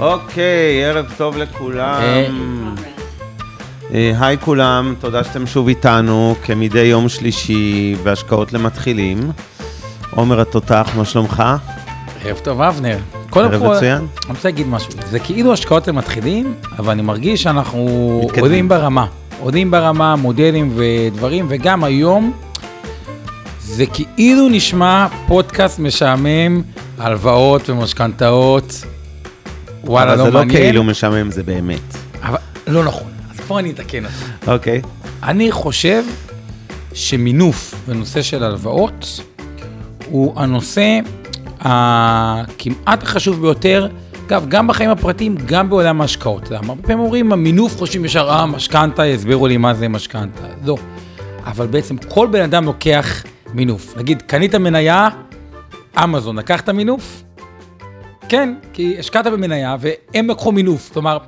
אוקיי, ערב טוב לכולם. אה, היי כולם, תודה שאתם שוב איתנו, כמדי יום שלישי בהשקעות למתחילים. עומר התותח, מה שלומך? ערב טוב, אבנר. קודם כל. אני רוצה להגיד משהו. זה כאילו השקעות למתחילים, אבל אני מרגיש שאנחנו מתקדמים. עולים ברמה. עולים ברמה, מודלים ודברים, וגם היום זה כאילו נשמע פודקאסט משעמם, הלוואות ומשכנתאות. וואלה, אבל לא זה לא מעניין. כאילו משעמם, זה באמת. אבל לא נכון. אז פה אני אתקן אותך. אוקיי. אני חושב שמינוף בנושא של הלוואות הוא הנושא הכמעט החשוב ביותר, אגב, גם בחיים הפרטיים, גם בעולם ההשקעות. למה? הרבה פעמים אומרים, המינוף חושבים ישר, אה, משכנתה, יסבירו לי מה זה משכנתה. לא. אבל בעצם כל בן אדם לוקח מינוף. נגיד, קנית מניה, אמזון, לקחת מינוף? כן, כי השקעת במניה והם לקחו מינוף. כלומר,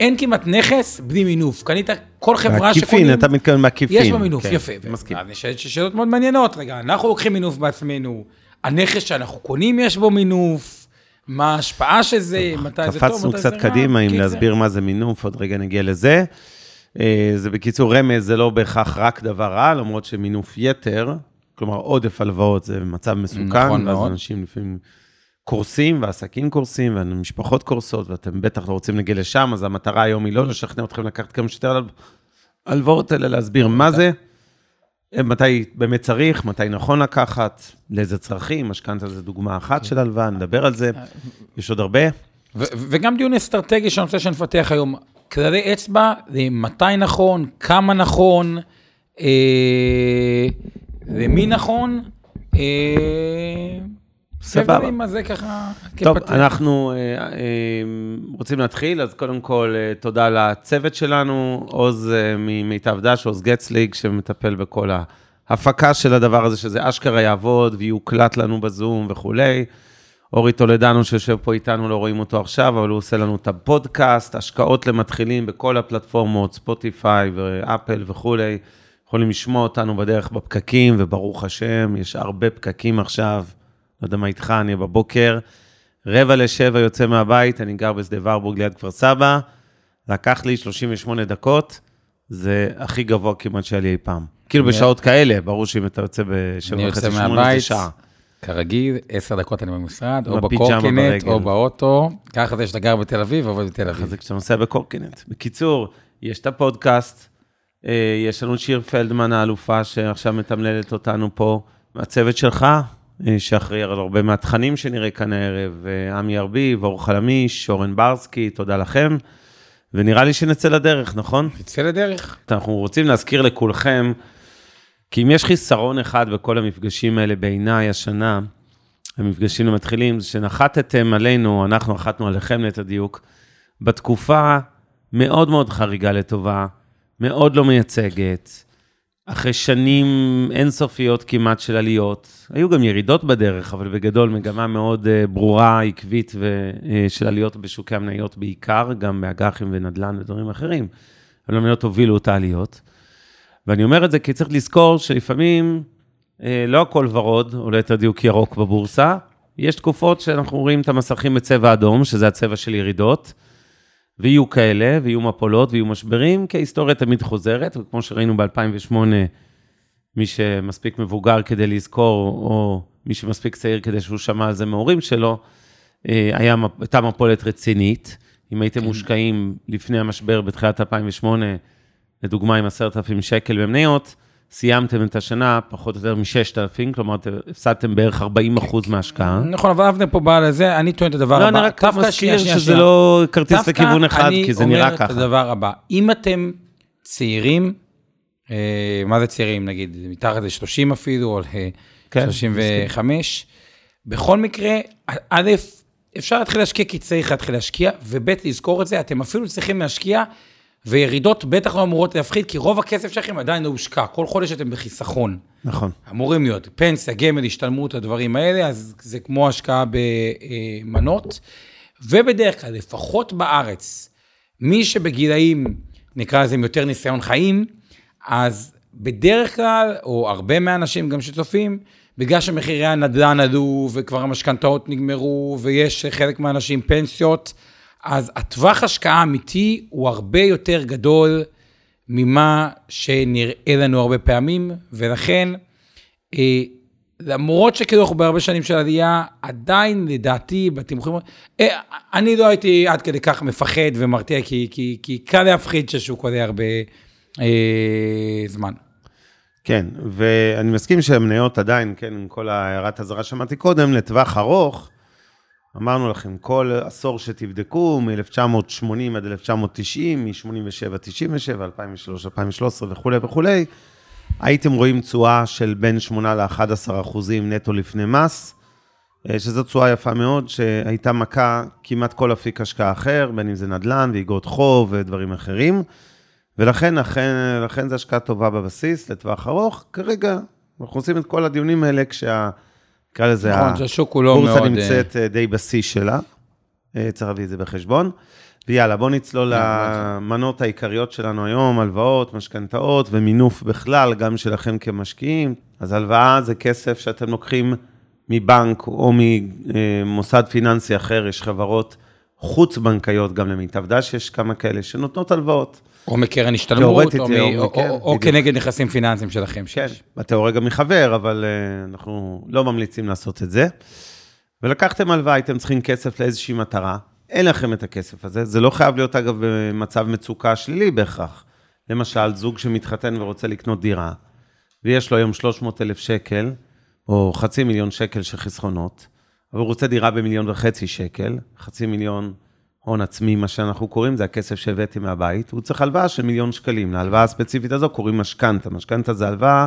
אין כמעט נכס בלי מינוף. קנית כל חברה שקונים... בעקיפין, אתה מתכוון בעקיפין. יש בה מינוף, כן, יפה. מסכים. אז נשאלת שאלות מאוד מעניינות. רגע, אנחנו לוקחים מינוף בעצמנו, הנכס שאנחנו קונים יש בו מינוף, מה ההשפעה של זה, מתי זה טוב, קפצנו מתי קצת זה רע. קדימה עם כן, להסביר מה זה מינוף, עוד רגע נגיע לזה. אה, זה בקיצור רמז, זה לא בהכרח רק דבר רע, למרות שמינוף יתר, כלומר עודף הלוואות זה מצב מסוכן, נכון ואז מאוד. אנשים לפעמים קורסים, ועסקים קורסים, ומשפחות קורסות, ואתם בטח לא רוצים להגיע לשם, אז המטרה היום היא לא לשכנע אתכם לקחת כמה שיותר הלו- הלוואות, אלא להסביר מה זה, אה, מתי באמת צריך, מתי נכון לקחת, לאיזה צרכים, משכנתה זה דוגמה אחת של הלוואה, נדבר על זה, יש עוד הרבה. וגם דיון אסטרטגי שאני רוצה שנפתח היום. כללי אצבע, מתי נכון, כמה נכון, אה, למי נכון. אה, סבבה. ודברים, אז זה ככה טוב, כפתיח. אנחנו אה, אה, רוצים להתחיל, אז קודם כל, אה, תודה לצוות שלנו, עוז אה, ממיטב דש, עוז גצליג, שמטפל בכל ההפקה של הדבר הזה, שזה אשכרה יעבוד ויוקלט לנו בזום וכולי. אורי טולדנו שיושב פה איתנו, לא רואים אותו עכשיו, אבל הוא עושה לנו את הפודקאסט, השקעות למתחילים בכל הפלטפורמות, ספוטיפיי ואפל וכולי. יכולים לשמוע אותנו בדרך בפקקים, וברוך השם, יש הרבה פקקים עכשיו. לא יודע מה איתך, אני בבוקר. רבע לשבע יוצא מהבית, אני גר בשדה ורבורג ליד כפר סבא. לקח לי 38 דקות, זה הכי גבוה כמעט שהיה לי אי פעם. כאילו אני- בשעות כאלה, ברור שאם אתה יוצא בשבע וחצי, שמונה זה שעה. כרגיל, עשר דקות אני במשרד, או בקורקינט. או באוטו. ככה זה שאתה גר בתל אביב, עובד בתל אביב. זה כשאתה נוסע בקורקינט. בקיצור, יש את הפודקאסט, אה, יש לנו שיר פלדמן האלופה שעכשיו מתמללת אותנו פה, מהצוות שלך, שאחראי על הרבה מהתכנים שנראה כאן הערב, אה, עמי ארביב, אור חלמיש, אורן ברסקי, תודה לכם. ונראה לי שנצא לדרך, נכון? תצא לדרך. אנחנו רוצים להזכיר לכולכם, כי אם יש חיסרון אחד בכל המפגשים האלה בעיניי השנה, המפגשים המתחילים, זה שנחתתם עלינו, אנחנו נחתנו עליכם ליתר דיוק, בתקופה מאוד מאוד חריגה לטובה, מאוד לא מייצגת, אחרי שנים אינסופיות כמעט של עליות, היו גם ירידות בדרך, אבל בגדול מגמה מאוד אה, ברורה, עקבית ושל עליות בשוקי המניות בעיקר, גם באג"חים ונדל"ן ודברים אחרים. אבל המניות הובילו את העליות. ואני אומר את זה כי צריך לזכור שלפעמים אה, לא הכל ורוד, או ליתר דיוק ירוק בבורסה. יש תקופות שאנחנו רואים את המסכים בצבע אדום, שזה הצבע של ירידות, ויהיו כאלה, ויהיו מפולות, ויהיו משברים, כי ההיסטוריה תמיד חוזרת, וכמו שראינו ב-2008, מי שמספיק מבוגר כדי לזכור, או מי שמספיק צעיר כדי שהוא שמע על זה מההורים שלו, אה, היה, הייתה מפולת רצינית. אם הייתם מושקעים לפני המשבר בתחילת 2008, לדוגמה עם 10,000 שקל במניות, סיימתם את השנה פחות או יותר מ-6,000, כלומר, הפסדתם בערך 40 אחוז מההשקעה. נכון, אבל אבנר פה בא לזה, אני טוען את הדבר לא, הבא. אני רק מזכיר שזה. לא כרטיס לכיוון אחד, כי זה נראה אני אומר את ככה. הדבר הבא, אם אתם צעירים, אה, מה זה צעירים, נגיד, מתחת ל-30 אפילו, או כן, ל-35, בכל מקרה, א', אפשר להתחיל להשקיע כי צריך להתחיל להשקיע, וב' לזכור את זה, אתם אפילו צריכים להשקיע, וירידות בטח לא אמורות להפחיד, כי רוב הכסף שלכם עדיין לא הושקע, כל חודש אתם בחיסכון. נכון. אמורים להיות פנסיה, גמל, השתלמות, הדברים האלה, אז זה כמו השקעה במנות. ובדרך כלל, לפחות בארץ, מי שבגילאים, נקרא לזה עם יותר ניסיון חיים, אז בדרך כלל, או הרבה מהאנשים גם שצופים, בגלל שמחירי הנדל"ן עלו וכבר המשכנתאות נגמרו ויש חלק מהאנשים פנסיות, אז הטווח השקעה האמיתי הוא הרבה יותר גדול ממה שנראה לנו הרבה פעמים, ולכן, אה, למרות שכאילו אנחנו בהרבה שנים של עלייה, עדיין לדעתי בתמחורים, אה, אני לא הייתי עד כדי כך מפחד ומרתיע, כי, כי, כי קל להפחיד ששוק עולה הרבה אה, זמן. כן, ואני מסכים שהמניות עדיין, כן, עם כל הערת אזהרה שאמרתי קודם, לטווח ארוך, אמרנו לכם, כל עשור שתבדקו, מ-1980 עד 1990, מ-87, 97, 2003, 2013 וכולי וכולי, הייתם רואים תשואה של בין 8 ל-11 אחוזים נטו לפני מס, אה, שזו תשואה יפה מאוד, שהייתה מכה כמעט כל אפיק השקעה אחר, בין אם זה נדל"ן ואיגרות חוב ודברים אחרים. ולכן, לכן, לכן זו השקעה טובה בבסיס, לטווח ארוך. כרגע, אנחנו עושים את כל הדיונים האלה כשה... נקרא לזה, נכון, הוא לא מאוד... הבורסה נמצאת אה, די בשיא שלה, אה, צריך להביא את זה בחשבון. ויאללה, בואו נצלול למנות העיקריות שלנו היום, הלוואות, משכנתאות ומינוף בכלל, גם שלכם כמשקיעים. אז הלוואה זה כסף שאתם לוקחים מבנק או ממוסד פיננסי אחר, יש חברות חוץ-בנקאיות, גם למיטב דש יש כמה כאלה שנותנות הלוואות. או מקרן השתלמות, או, או, או, או, או כנגד נכסים פיננסיים שלכם. כן, בתיאוריה גם מחבר, אבל uh, אנחנו לא ממליצים לעשות את זה. ולקחתם הלוואה, הייתם צריכים כסף לאיזושהי מטרה, אין לכם את הכסף הזה, זה לא חייב להיות אגב במצב מצוקה שלילי בהכרח. למשל, זוג שמתחתן ורוצה לקנות דירה, ויש לו היום 300 אלף שקל, או חצי מיליון שקל של חסכונות, אבל הוא רוצה דירה במיליון וחצי שקל, חצי מיליון הון עצמי, מה שאנחנו קוראים, זה הכסף שהבאתי מהבית, הוא צריך הלוואה של מיליון שקלים. להלוואה הספציפית הזו קוראים משכנתה. משכנתה זה הלוואה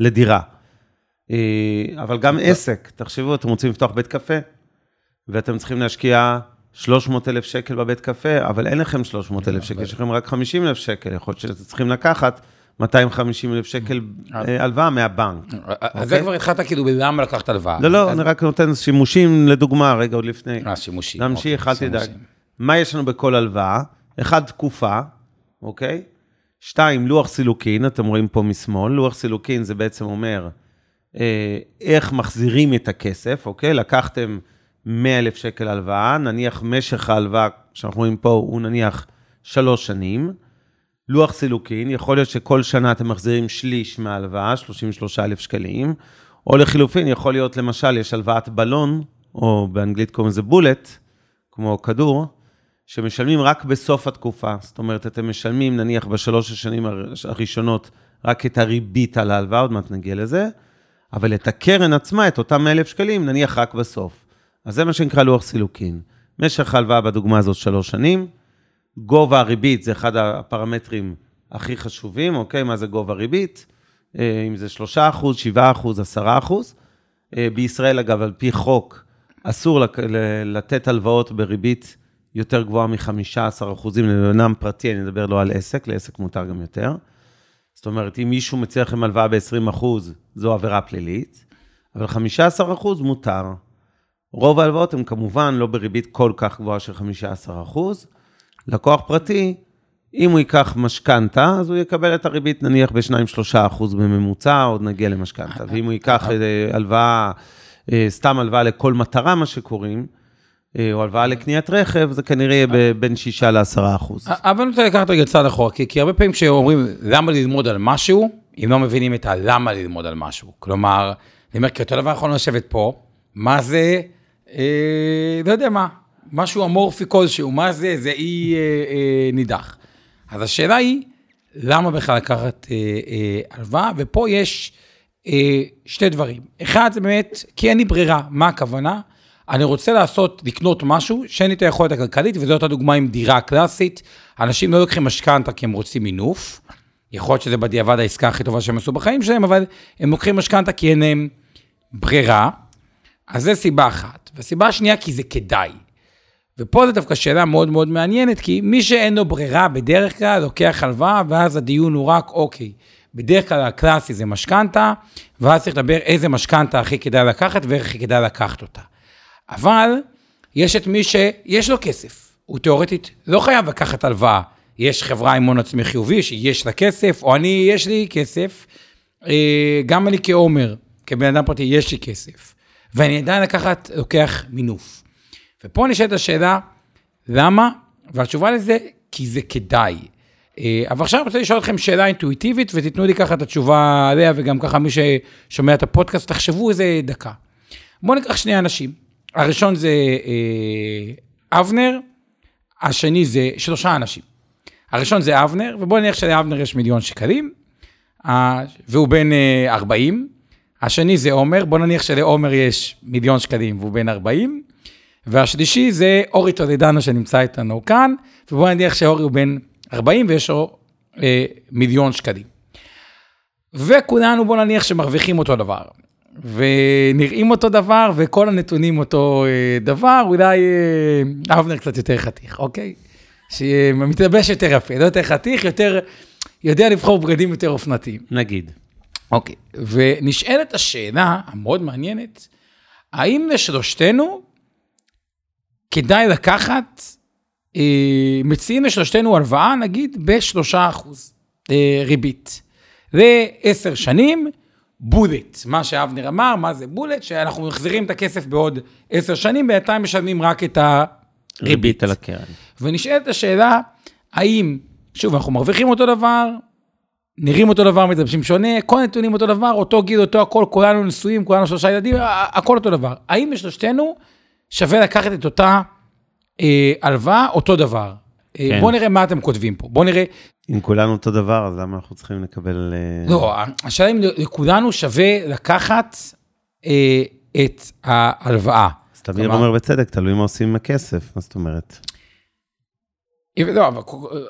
לדירה. אה, אבל גם עסק, תחשבו, אתם רוצים לפתוח בית קפה, ואתם צריכים להשקיע 300 אלף שקל בבית קפה, אבל אין לכם 300 אלף שקל, יש לכם רק 50 אלף שקל, יכול להיות שאתם צריכים לקחת 250 אלף שקל אה, הלוואה מהבנק. אז זה אוקיי? כבר התחלת כאילו בלמה לקחת הלוואה. לא, לא, אני רק נותן שימושים לדוגמה, רגע, עוד לפני. אה, שימושים. להמשיך, אל תדאג. מה יש לנו בכל הלוואה? אחד, תקופה, אוקיי? שתיים, לוח סילוקין, אתם רואים פה משמאל, לוח סילוקין זה בעצם אומר אה, איך מחזירים את הכסף, אוקיי? לקחתם 100 אלף שקל הלוואה, נניח משך ההלוואה, שאנחנו רואים פה, הוא נניח שלוש שנים. לוח סילוקין, יכול להיות שכל שנה אתם מחזירים שליש מההלוואה, 33 אלף שקלים, או לחילופין, יכול להיות למשל, יש הלוואת בלון, או באנגלית קוראים לזה בולט, כמו כדור, שמשלמים רק בסוף התקופה. זאת אומרת, אתם משלמים נניח בשלוש השנים הראשונות רק את הריבית על ההלוואה, עוד מעט נגיע לזה, אבל את הקרן עצמה, את אותם 100,000 שקלים, נניח רק בסוף. אז זה מה שנקרא לוח סילוקין. משך ההלוואה בדוגמה הזאת שלוש שנים, גובה הריבית זה אחד הפרמטרים הכי חשובים, אוקיי? מה זה גובה ריבית? אה, אם זה 3 אחוז, 7 אחוז, 10 אחוז. אה, בישראל, אגב, על פי חוק, אסור לתת הלוואות בריבית יותר גבוהה מ-15 אחוזים לבן אדם פרטי, אני מדבר לא על עסק, לעסק מותר גם יותר. זאת אומרת, אם מישהו מציע לכם הלוואה ב-20 אחוז, זו עבירה פלילית, אבל 15 אחוז מותר. רוב ההלוואות הן כמובן לא בריבית כל כך גבוהה של 15 אחוז. לקוח פרטי, אם הוא ייקח משכנתה, אז הוא יקבל את הריבית נניח ב-2-3 אחוז בממוצע, עוד נגיע למשכנתה. ואם הוא ייקח אה, הלוואה, אה, סתם הלוואה לכל מטרה, מה שקוראים, או הלוואה לקניית רכב, זה כנראה יהיה בין 6 ל-10 אחוז. אבל אני רוצה לקחת רגע צעד אחורה, כי, הרבה פעמים כשאומרים למה ללמוד על משהו, אם לא מבינים את הלמה ללמוד על משהו. כלומר, אני אומר, כי אותו דבר יכול לשבת פה, מה זה, אה, לא יודע מה, משהו אמורפי כלשהו, מה זה, זה אי אה, אה, נידח. אז השאלה היא, למה בכלל לקחת אה, אה, הלוואה? ופה יש אה, שתי דברים. אחד, זה באמת, כי אין לי ברירה, מה הכוונה? אני רוצה לעשות, לקנות משהו שאין לי את היכולת הכלכלית, וזאת הדוגמה עם דירה קלאסית. אנשים לא לוקחים משכנתה כי הם רוצים מינוף. יכול להיות שזה בדיעבד העסקה הכי טובה שהם עשו בחיים שלהם, אבל הם לוקחים משכנתה כי אין להם ברירה. אז זו סיבה אחת. והסיבה השנייה, כי זה כדאי. ופה זו דווקא שאלה מאוד מאוד מעניינת, כי מי שאין לו ברירה בדרך כלל לוקח הלוואה, ואז הדיון הוא רק, אוקיי, בדרך כלל הקלאסי זה משכנתה, ואז צריך לדבר איזה משכנתה הכי כדאי לקחת ואיך הכי כדאי לקחת אותה. אבל יש את מי שיש לו כסף, הוא תיאורטית לא חייב לקחת הלוואה. יש חברה עם הון עצמי חיובי שיש לה כסף, או אני, יש לי כסף, אה, גם אני כעומר, כבן אדם פרטי, יש לי כסף, ואני עדיין לקחת, לוקח מינוף. ופה נשאלת השאלה, למה? והתשובה לזה, כי זה כדאי. אה, אבל עכשיו אני רוצה לשאול אתכם שאלה אינטואיטיבית, ותיתנו לי ככה את התשובה עליה, וגם ככה מי ששומע את הפודקאסט, תחשבו איזה דקה. בואו ניקח שני אנשים. הראשון זה אה, אבנר, השני זה שלושה אנשים. הראשון זה אבנר, ובואו נניח שלאבנר יש מיליון שקלים, והוא בן 40. אה, השני זה עומר, בואו נניח שלעומר יש מיליון שקלים והוא בן 40. והשלישי זה אורי טולדנו שנמצא איתנו כאן, ובואו נניח שאורי הוא בן 40 ויש לו אה, מיליון שקלים. וכולנו בואו נניח שמרוויחים אותו דבר. ונראים אותו דבר, וכל הנתונים אותו אה, דבר, אולי אה, אבנר קצת יותר חתיך, אוקיי? שמתלבש יותר יפה, לא יותר חתיך, יותר, יודע לבחור בגדים יותר אופנתיים. נגיד. אוקיי, ונשאלת השאלה המאוד מעניינת, האם לשלושתנו כדאי לקחת, אה, מציעים לשלושתנו הלוואה, נגיד, בשלושה אחוז אה, ריבית. לעשר שנים, בולט, מה שאבנר אמר, מה זה בולט? שאנחנו מחזירים את הכסף בעוד עשר שנים, בינתיים משלמים רק את הריבית. ריבית על הקרן. ונשאלת השאלה, האם, שוב, אנחנו מרוויחים אותו דבר, נראים אותו דבר, מתלבשים שונה, כל הנתונים אותו דבר, אותו גיל, אותו הכל, כולנו נשואים, כולנו שלושה ילדים, הכל אותו דבר. האם לשלושתנו שווה לקחת את אותה אה, הלוואה, אותו דבר? אה, כן. בואו נראה מה אתם כותבים פה, בואו נראה, אם כולנו אותו דבר, אז למה אנחנו צריכים לקבל... אה, לא, השאלה אם לכולנו שווה לקחת אה, את ההלוואה. אז תמיר אומר בצדק, תלוי מה עושים עם הכסף, מה זאת אומרת? לא, אבל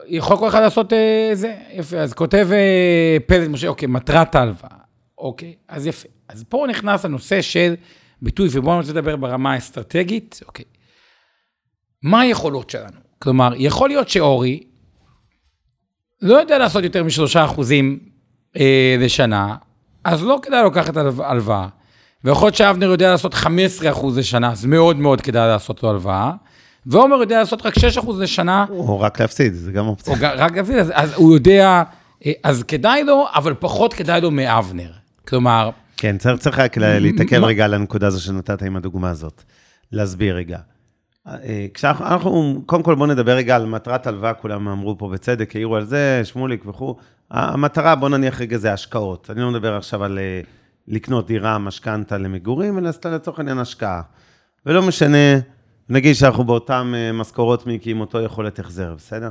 יכול כל אחד לעשות אה, זה, יפה, אז כותב אה, פלד משה, אוקיי, מטרת ההלוואה, אוקיי, אז יפה. אז פה נכנס הנושא של ביטוי, ובואו אני רוצה לדבר ברמה האסטרטגית, אוקיי. מה היכולות שלנו? כלומר, יכול להיות שאורי לא יודע לעשות יותר משלושה אחוזים אה, לשנה, אז לא כדאי לקחת הלוואה-. ויכול להיות שאבנר יודע לעשות 15 אחוז לשנה, אז מאוד מאוד כדאי לעשות לו הלוואה. ועומר יודע לעשות רק 6 אחוז לשנה, או רק להפסיד, זה גם אופציה. או רק להפסיד, אז, אז הוא יודע, אה, אז כדאי לו, אבל פחות כדאי לו מאבנר. כלומר, כן, צריך, צריך רק לה- להתעכב רגע על הנקודה הזו שנתת עם הדוגמה הזאת. להסביר רגע. אה, כשאנחנו, אנחנו, קודם כל בואו נדבר רגע על מטרת הלוואה, כולם אמרו פה בצדק, העירו על זה, שמוליק וכו'. המטרה, בואו נניח רגע, זה השקעות. אני לא מדבר עכשיו על אה, לקנות דירה, משכנתה למגורים, אלא סתם לצורך העניין השקעה. ולא משנה, נגיד שאנחנו באותן אה, משכורות מיקי עם אותו יכולת החזר, בסדר?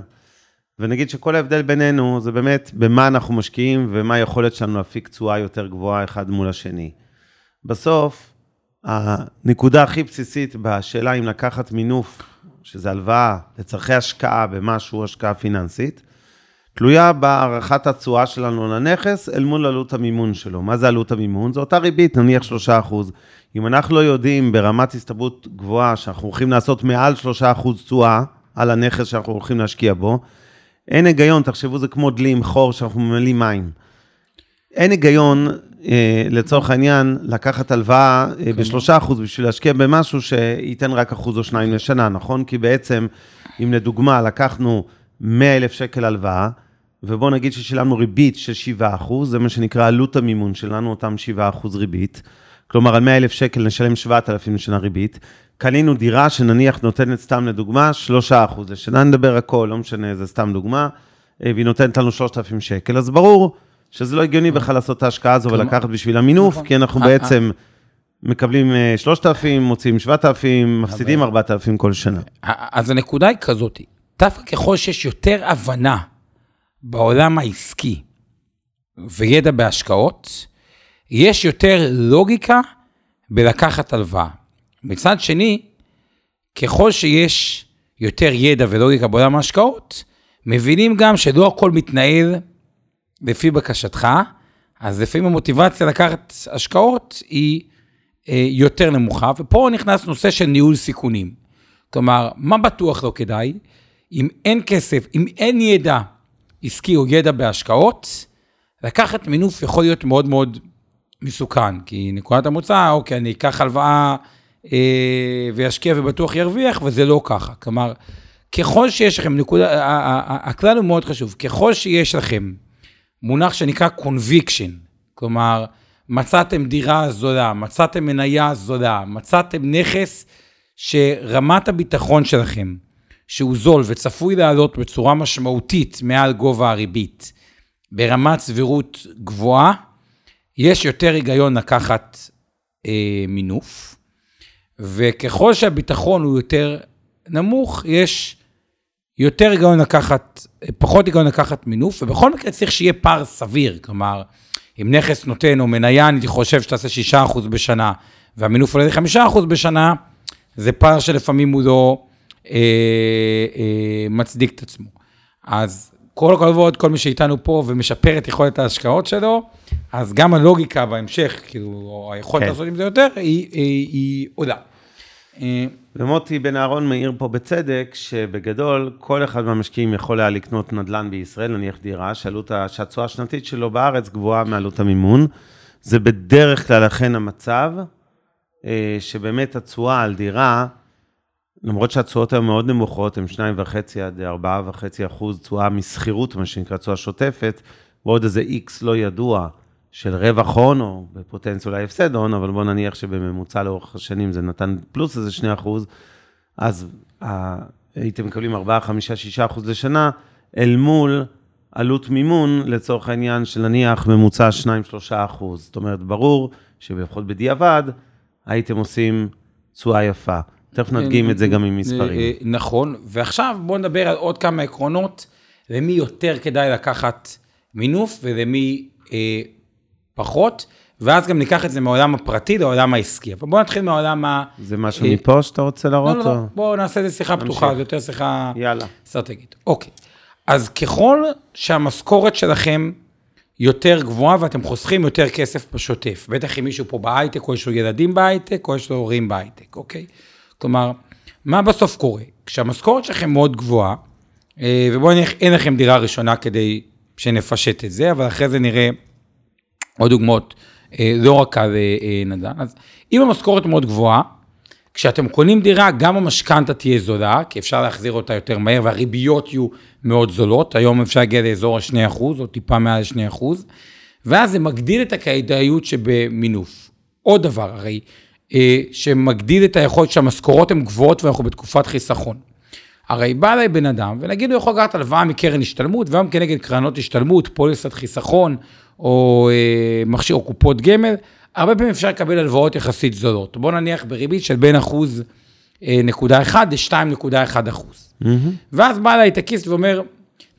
ונגיד שכל ההבדל בינינו זה באמת במה אנחנו משקיעים ומה היכולת שלנו להפיק תשואה יותר גבוהה אחד מול השני. בסוף, הנקודה הכי בסיסית בשאלה אם לקחת מינוף, שזה הלוואה לצורכי השקעה במשהו, השקעה פיננסית, תלויה בהערכת התשואה שלנו לנכס אל מול עלות המימון שלו. מה זה עלות המימון? זו אותה ריבית, נניח 3%. אם אנחנו לא יודעים ברמת הסתברות גבוהה שאנחנו הולכים לעשות מעל 3% תשואה על הנכס שאנחנו הולכים להשקיע בו, אין היגיון, תחשבו, זה כמו דלי עם חור שאנחנו ממלאים מים. אין היגיון, לצורך העניין, לקחת הלוואה אה, בשלושה אחוז בשביל להשקיע במשהו שייתן רק אחוז או שניים לשנה, נכון? כי בעצם, אם לדוגמה לקחנו 100 אלף שקל הלוואה, ובואו נגיד ששילמנו ריבית של 7 אחוז, זה מה שנקרא עלות המימון שלנו, אותם 7 אחוז ריבית. כלומר, על 100 אלף שקל נשלם 7,000 לשנה ריבית. קנינו דירה שנניח נותנת סתם לדוגמה 3 אחוז לשנה, נדבר הכל, לא משנה, זה סתם דוגמה, אה, והיא נותנת לנו 3,000 שקל, אז ברור שזה לא הגיוני בכלל לעשות את ההשקעה הזו ולקחת בשביל המינוף, נכון. כי אנחנו אה, בעצם מקבלים אה, 3,000, מוציאים 7,000, מפסידים 4,000 כל שנה. אז הנקודה היא כזאת, דווקא ככל שיש יותר הבנה בעולם העסקי וידע בהשקעות, יש יותר לוגיקה בלקחת הלוואה. מצד שני, ככל שיש יותר ידע ולוגיקה בעולם ההשקעות, מבינים גם שלא הכל מתנהל לפי בקשתך, אז לפעמים המוטיבציה לקחת השקעות היא אה, יותר נמוכה, ופה נכנס נושא של ניהול סיכונים. כלומר, מה בטוח לא כדאי? אם אין כסף, אם אין ידע עסקי או ידע בהשקעות, לקחת מינוף יכול להיות מאוד מאוד מסוכן, כי נקודת המוצא, אוקיי, אני אקח הלוואה אה, וישקיע ובטוח ירוויח, וזה לא ככה. כלומר, ככל שיש לכם, נקודה, הכלל הוא מאוד חשוב, ככל שיש לכם מונח שנקרא conviction, כלומר, מצאתם דירה זולה, מצאתם מניה זולה, מצאתם נכס שרמת הביטחון שלכם, שהוא זול וצפוי לעלות בצורה משמעותית מעל גובה הריבית, ברמת סבירות גבוהה, יש יותר היגיון לקחת אה, מינוף, וככל שהביטחון הוא יותר נמוך, יש יותר היגיון לקחת, פחות היגיון לקחת מינוף, ובכל מקרה צריך שיהיה פער סביר, כלומר, אם נכס נותן או מניה, אני חושב שתעשה 6% בשנה, והמינוף עולה ל-5% בשנה, זה פער שלפעמים הוא לא אה, אה, מצדיק את עצמו. אז כל הכבוד, כל מי שאיתנו פה ומשפר את יכולת ההשקעות שלו, אז גם הלוגיקה בהמשך, כאילו, היכולת כן. לעשות עם זה יותר, היא, היא, היא עולה. ומוטי בן אהרון מעיר פה בצדק, שבגדול, כל אחד מהמשקיעים יכול היה לקנות נדל"ן בישראל, נניח דירה, שהתשואה השנתית שלו בארץ גבוהה מעלות המימון. זה בדרך כלל אכן המצב, אה, שבאמת התשואה על דירה, למרות שהתשואות היום מאוד נמוכות, הן 2.5 עד 4.5 אחוז תשואה משכירות, מה שנקרא תשואה שוטפת, ועוד איזה איקס לא ידוע של רווח הון, או בפוטנציה אולי הפסד הון, אבל בואו נניח שבממוצע לאורך השנים זה נתן פלוס איזה 2 אחוז, אז ה... הייתם מקבלים 4, 5, 6 אחוז לשנה, אל מול עלות מימון, לצורך העניין, של נניח ממוצע 2-3 אחוז. זאת אומרת, ברור שלפחות בדיעבד, הייתם עושים תשואה יפה. תכף נדגים את זה גם עם מספרים. אה, נכון, ועכשיו בואו נדבר על עוד כמה עקרונות, למי יותר כדאי לקחת מינוף ולמי אה, פחות, ואז גם ניקח את זה מהעולם הפרטי לעולם העסקי. אבל בואו נתחיל מהעולם ה... זה משהו אה, מפה שאתה רוצה להראות? לא, לא, לא, בואו נעשה איזה שיחה פתוחה, זה יותר שיחה יאללה. אסטרטגית. אוקיי, אז ככל שהמשכורת שלכם יותר גבוהה ואתם חוסכים יותר כסף בשוטף, בטח אם מישהו פה בהייטק, או יש לו ילדים בהייטק, או יש לו הורים בהייטק, אוקיי? כלומר, מה בסוף קורה? כשהמשכורת שלכם מאוד גבוהה, אה, ובואו נראה, אין לכם דירה ראשונה כדי שנפשט את זה, אבל אחרי זה נראה עוד דוגמאות, אה, לא רק על אה, נדל"ן. אז אם המשכורת מאוד גבוהה, כשאתם קונים דירה, גם המשכנתה תהיה זולה, כי אפשר להחזיר אותה יותר מהר, והריביות יהיו מאוד זולות. היום אפשר להגיע לאזור ה-2%, או טיפה מעל 2%, ואז זה מגדיל את הכדאיות שבמינוף. עוד דבר, הרי אה, שמגדיל את היכולת שהמשכורות הן גבוהות ואנחנו בתקופת חיסכון. הרי בא אליי בן אדם, ונגיד הוא יכול לקחת הלוואה מקרן השתלמות, והיום כנגד קרנות השתלמות, פוליסת חיסכון, או אה, מכשיר או קופות גמל, הרבה פעמים אפשר לקבל הלוואות יחסית זולות. בוא נניח בריבית של בין אחוז אה, נקודה אחד ל-2.1 אחוז. Mm-hmm. ואז בא אליי את הכיס ואומר,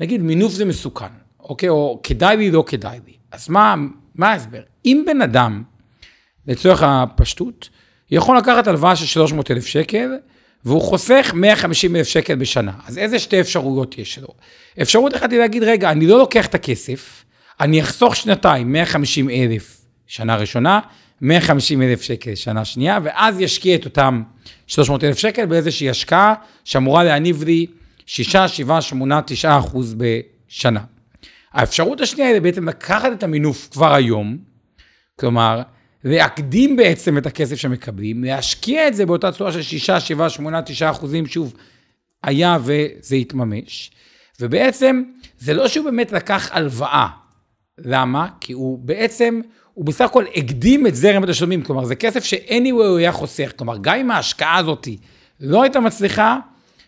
נגיד מינוף זה מסוכן, אוקיי? או כדאי לי, לא כדאי לי. אז מה, מה ההסבר? אם בן אדם, לצורך הפשטות, יכול לקחת הלוואה של 300 אלף שקל, והוא חוסך 150 אלף שקל בשנה. אז איזה שתי אפשרויות יש לו? אפשרות אחת היא להגיד, רגע, אני לא לוקח את הכסף, אני אחסוך שנתיים 150 אלף שנה ראשונה, 150 אלף שקל שנה שנייה, ואז ישקיע את אותם 300 אלף שקל באיזושהי השקעה שאמורה להניב לי 6, 7, 8, 9 אחוז בשנה. האפשרות השנייה היא בעצם לקחת את המינוף כבר היום, כלומר, להקדים בעצם את הכסף שמקבלים, להשקיע את זה באותה צורה של 6, 7, 8, 9 אחוזים, שוב, היה וזה יתממש. ובעצם, זה לא שהוא באמת לקח הלוואה. למה? כי הוא בעצם, הוא בסך הכל הקדים את זרם התשלומים, כלומר, זה כסף ש-anyway הוא היה חוסך. כלומר, גם אם ההשקעה הזאת לא הייתה מצליחה,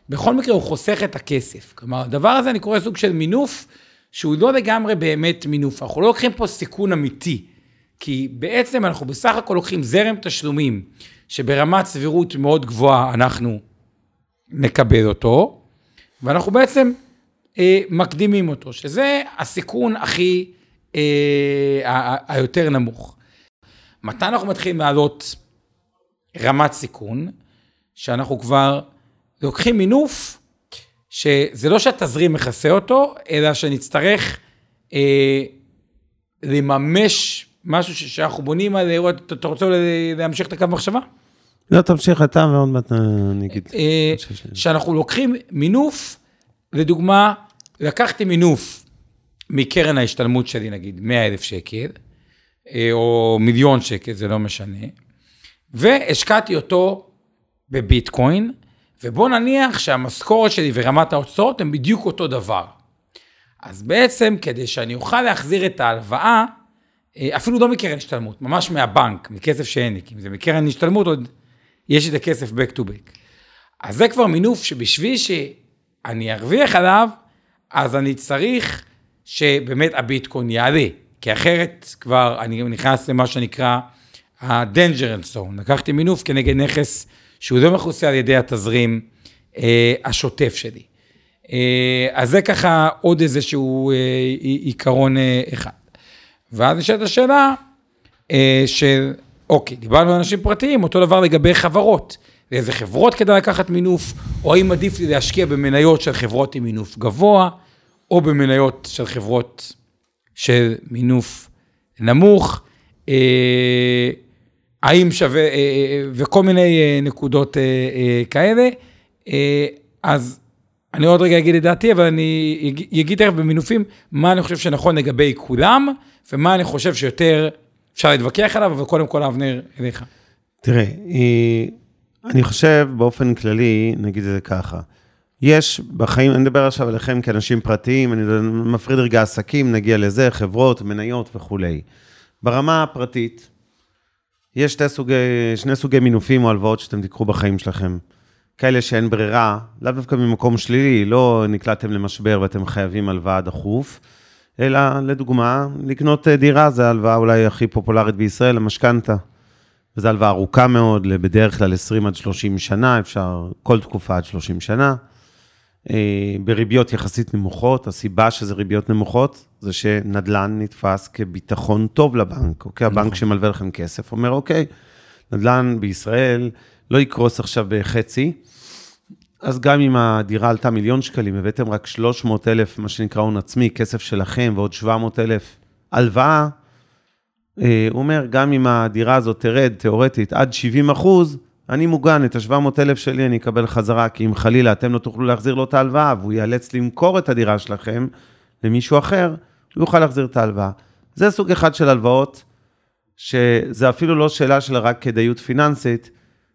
בכל מקרה הוא חוסך את הכסף. כלומר, הדבר הזה אני קורא סוג של מינוף, שהוא לא לגמרי באמת מינוף. אנחנו לא לוקחים פה סיכון אמיתי. כי בעצם אנחנו בסך הכל לוקחים זרם תשלומים שברמת סבירות מאוד גבוהה אנחנו נקבל אותו, ואנחנו בעצם אה, מקדימים אותו, שזה הסיכון הכי, היותר נמוך. מתי אנחנו מתחילים לעלות רמת סיכון? שאנחנו כבר לוקחים מינוף, שזה לא שהתזרים מכסה אותו, אלא שנצטרך אה, לממש משהו שאנחנו בונים על, אתה רוצה להמשיך את הקו מחשבה? לא, תמשיך אתה ועוד מעט אני אגיד. אה, שאנחנו לוקחים מינוף, לדוגמה, לקחתי מינוף מקרן ההשתלמות שלי, נגיד, 100 אלף שקל, אה, או מיליון שקל, זה לא משנה, והשקעתי אותו בביטקוין, ובוא נניח שהמשכורת שלי ורמת ההוצאות הם בדיוק אותו דבר. אז בעצם, כדי שאני אוכל להחזיר את ההלוואה, אה, אפילו לא מקרן השתלמות, ממש מהבנק, מכסף שאין לי, כי אם זה מקרן השתלמות, עוד יש לי את הכסף back to back. אז זה כבר מינוף שבשביל שאני ארוויח עליו, אז אני צריך שבאמת הביטקוין יעלה, כי אחרת כבר אני נכנס למה שנקרא ה-Danger Zone. לקחתי מינוף כנגד נכס שהוא לא מכוסה על ידי התזרים אה, השוטף שלי. אה, אז זה ככה עוד איזשהו אה, עיקרון אה, אחד. ואז נשאלת השאלה אה, של, אוקיי, דיברנו על אנשים פרטיים, אותו דבר לגבי חברות. לאיזה חברות כדאי לקחת מינוף, או האם עדיף לי להשקיע במניות של חברות עם מינוף גבוה, או במניות של חברות של מינוף נמוך. אה, האם שווה, אה, אה, וכל מיני אה, נקודות כאלה. אז אני עוד רגע אגיד את דעתי, אבל אני אגיד תכף במינופים מה אני חושב שנכון לגבי כולם, ומה אני חושב שיותר אפשר להתווכח עליו, אבל קודם כל, אבנר, אליך. תראה, אני חושב באופן כללי, נגיד את זה ככה, יש בחיים, אני מדבר עכשיו עליכם כאנשים פרטיים, אני מפריד רגע עסקים, נגיע לזה, חברות, מניות וכולי. ברמה הפרטית, יש שתי סוגי, שני סוגי מינופים או הלוואות שאתם תיקחו בחיים שלכם. כאלה שאין ברירה, לאו דווקא ממקום שלילי, לא נקלעתם למשבר ואתם חייבים הלוואה דחוף, אלא לדוגמה, לקנות דירה זה ההלוואה אולי הכי פופולרית בישראל, המשכנתה. וזו הלוואה ארוכה מאוד, בדרך כלל 20 עד 30 שנה, אפשר כל תקופה עד 30 שנה. אה, בריביות יחסית נמוכות, הסיבה שזה ריביות נמוכות, זה שנדל"ן נתפס כביטחון טוב לבנק, אוקיי? הבנק נכון. שמלווה לכם כסף אומר, אוקיי, נדל"ן בישראל לא יקרוס עכשיו בחצי, אז גם אם הדירה עלתה מיליון שקלים, הבאתם רק 300 אלף, מה שנקרא הון עצמי, כסף שלכם, ועוד 700 אלף הלוואה, אה, הוא אומר, גם אם הדירה הזאת תרד תיאורטית עד 70 אחוז, אני מוגן, את ה-700,000 שלי אני אקבל חזרה, כי אם חלילה אתם לא תוכלו להחזיר לו את ההלוואה, והוא ייאלץ למכור את הדירה שלכם למישהו אחר, הוא יוכל להחזיר את ההלוואה. זה סוג אחד של הלוואות, שזה אפילו לא שאלה של רק כדאיות פיננסית,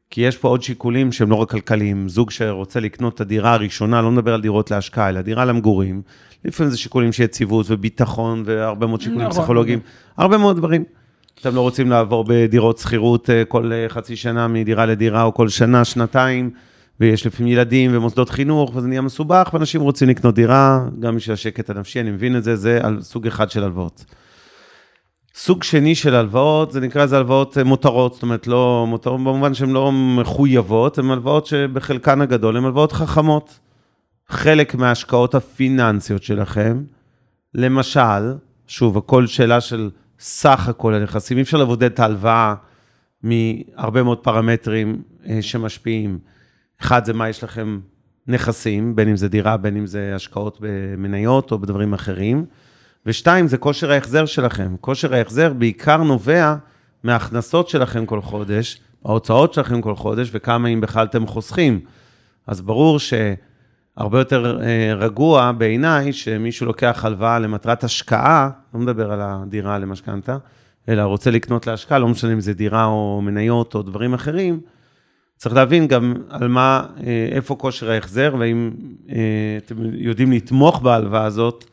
כי יש פה עוד שיקולים שהם לא רק כלכליים. זוג שרוצה לקנות את הדירה הראשונה, לא מדבר על דירות להשקעה, אלא דירה למגורים. לפעמים זה שיקולים של יציבות וביטחון והרבה מאוד שיקולים נכון, פסיכולוגיים. הרבה מאוד דברים. אתם לא רוצים לעבור בדירות שכירות אה, כל אה, חצי שנה מדירה לדירה, או כל שנה, שנתיים, ויש לפעמים ילדים ומוסדות חינוך, וזה נהיה מסובך, ואנשים רוצים לקנות דירה, גם בשביל השקט הנפשי, אני מבין את זה, זה על סוג אחד של הלוואות. סוג שני של הלוואות, זה נקרא לזה הלוואות אה, מותרות, זאת אומרת, לא מותרות במובן שהן לא מחויבות, הן הלוואות שבחלקן הגדול הן הלוואות חכמות. חלק מההשקעות הפיננסיות שלכם, למשל, שוב, הכל שאלה של סך הכל הנכסים, אי אפשר לבודד את ההלוואה מהרבה מאוד פרמטרים אה, שמשפיעים. אחד זה מה יש לכם נכסים, בין אם זה דירה, בין אם זה השקעות במניות או בדברים אחרים. ושתיים, זה כושר ההחזר שלכם. כושר ההחזר בעיקר נובע מההכנסות שלכם כל חודש, ההוצאות שלכם כל חודש, וכמה אם בכלל אתם חוסכים. אז ברור ש... הרבה יותר אה, רגוע בעיניי, שמישהו לוקח הלוואה למטרת השקעה, לא מדבר על הדירה למשכנתה, אלא רוצה לקנות להשקעה, לא משנה אם זה דירה או מניות או דברים אחרים, צריך להבין גם על מה, אה, איפה כושר ההחזר, והאם אה, אתם יודעים לתמוך בהלוואה הזאת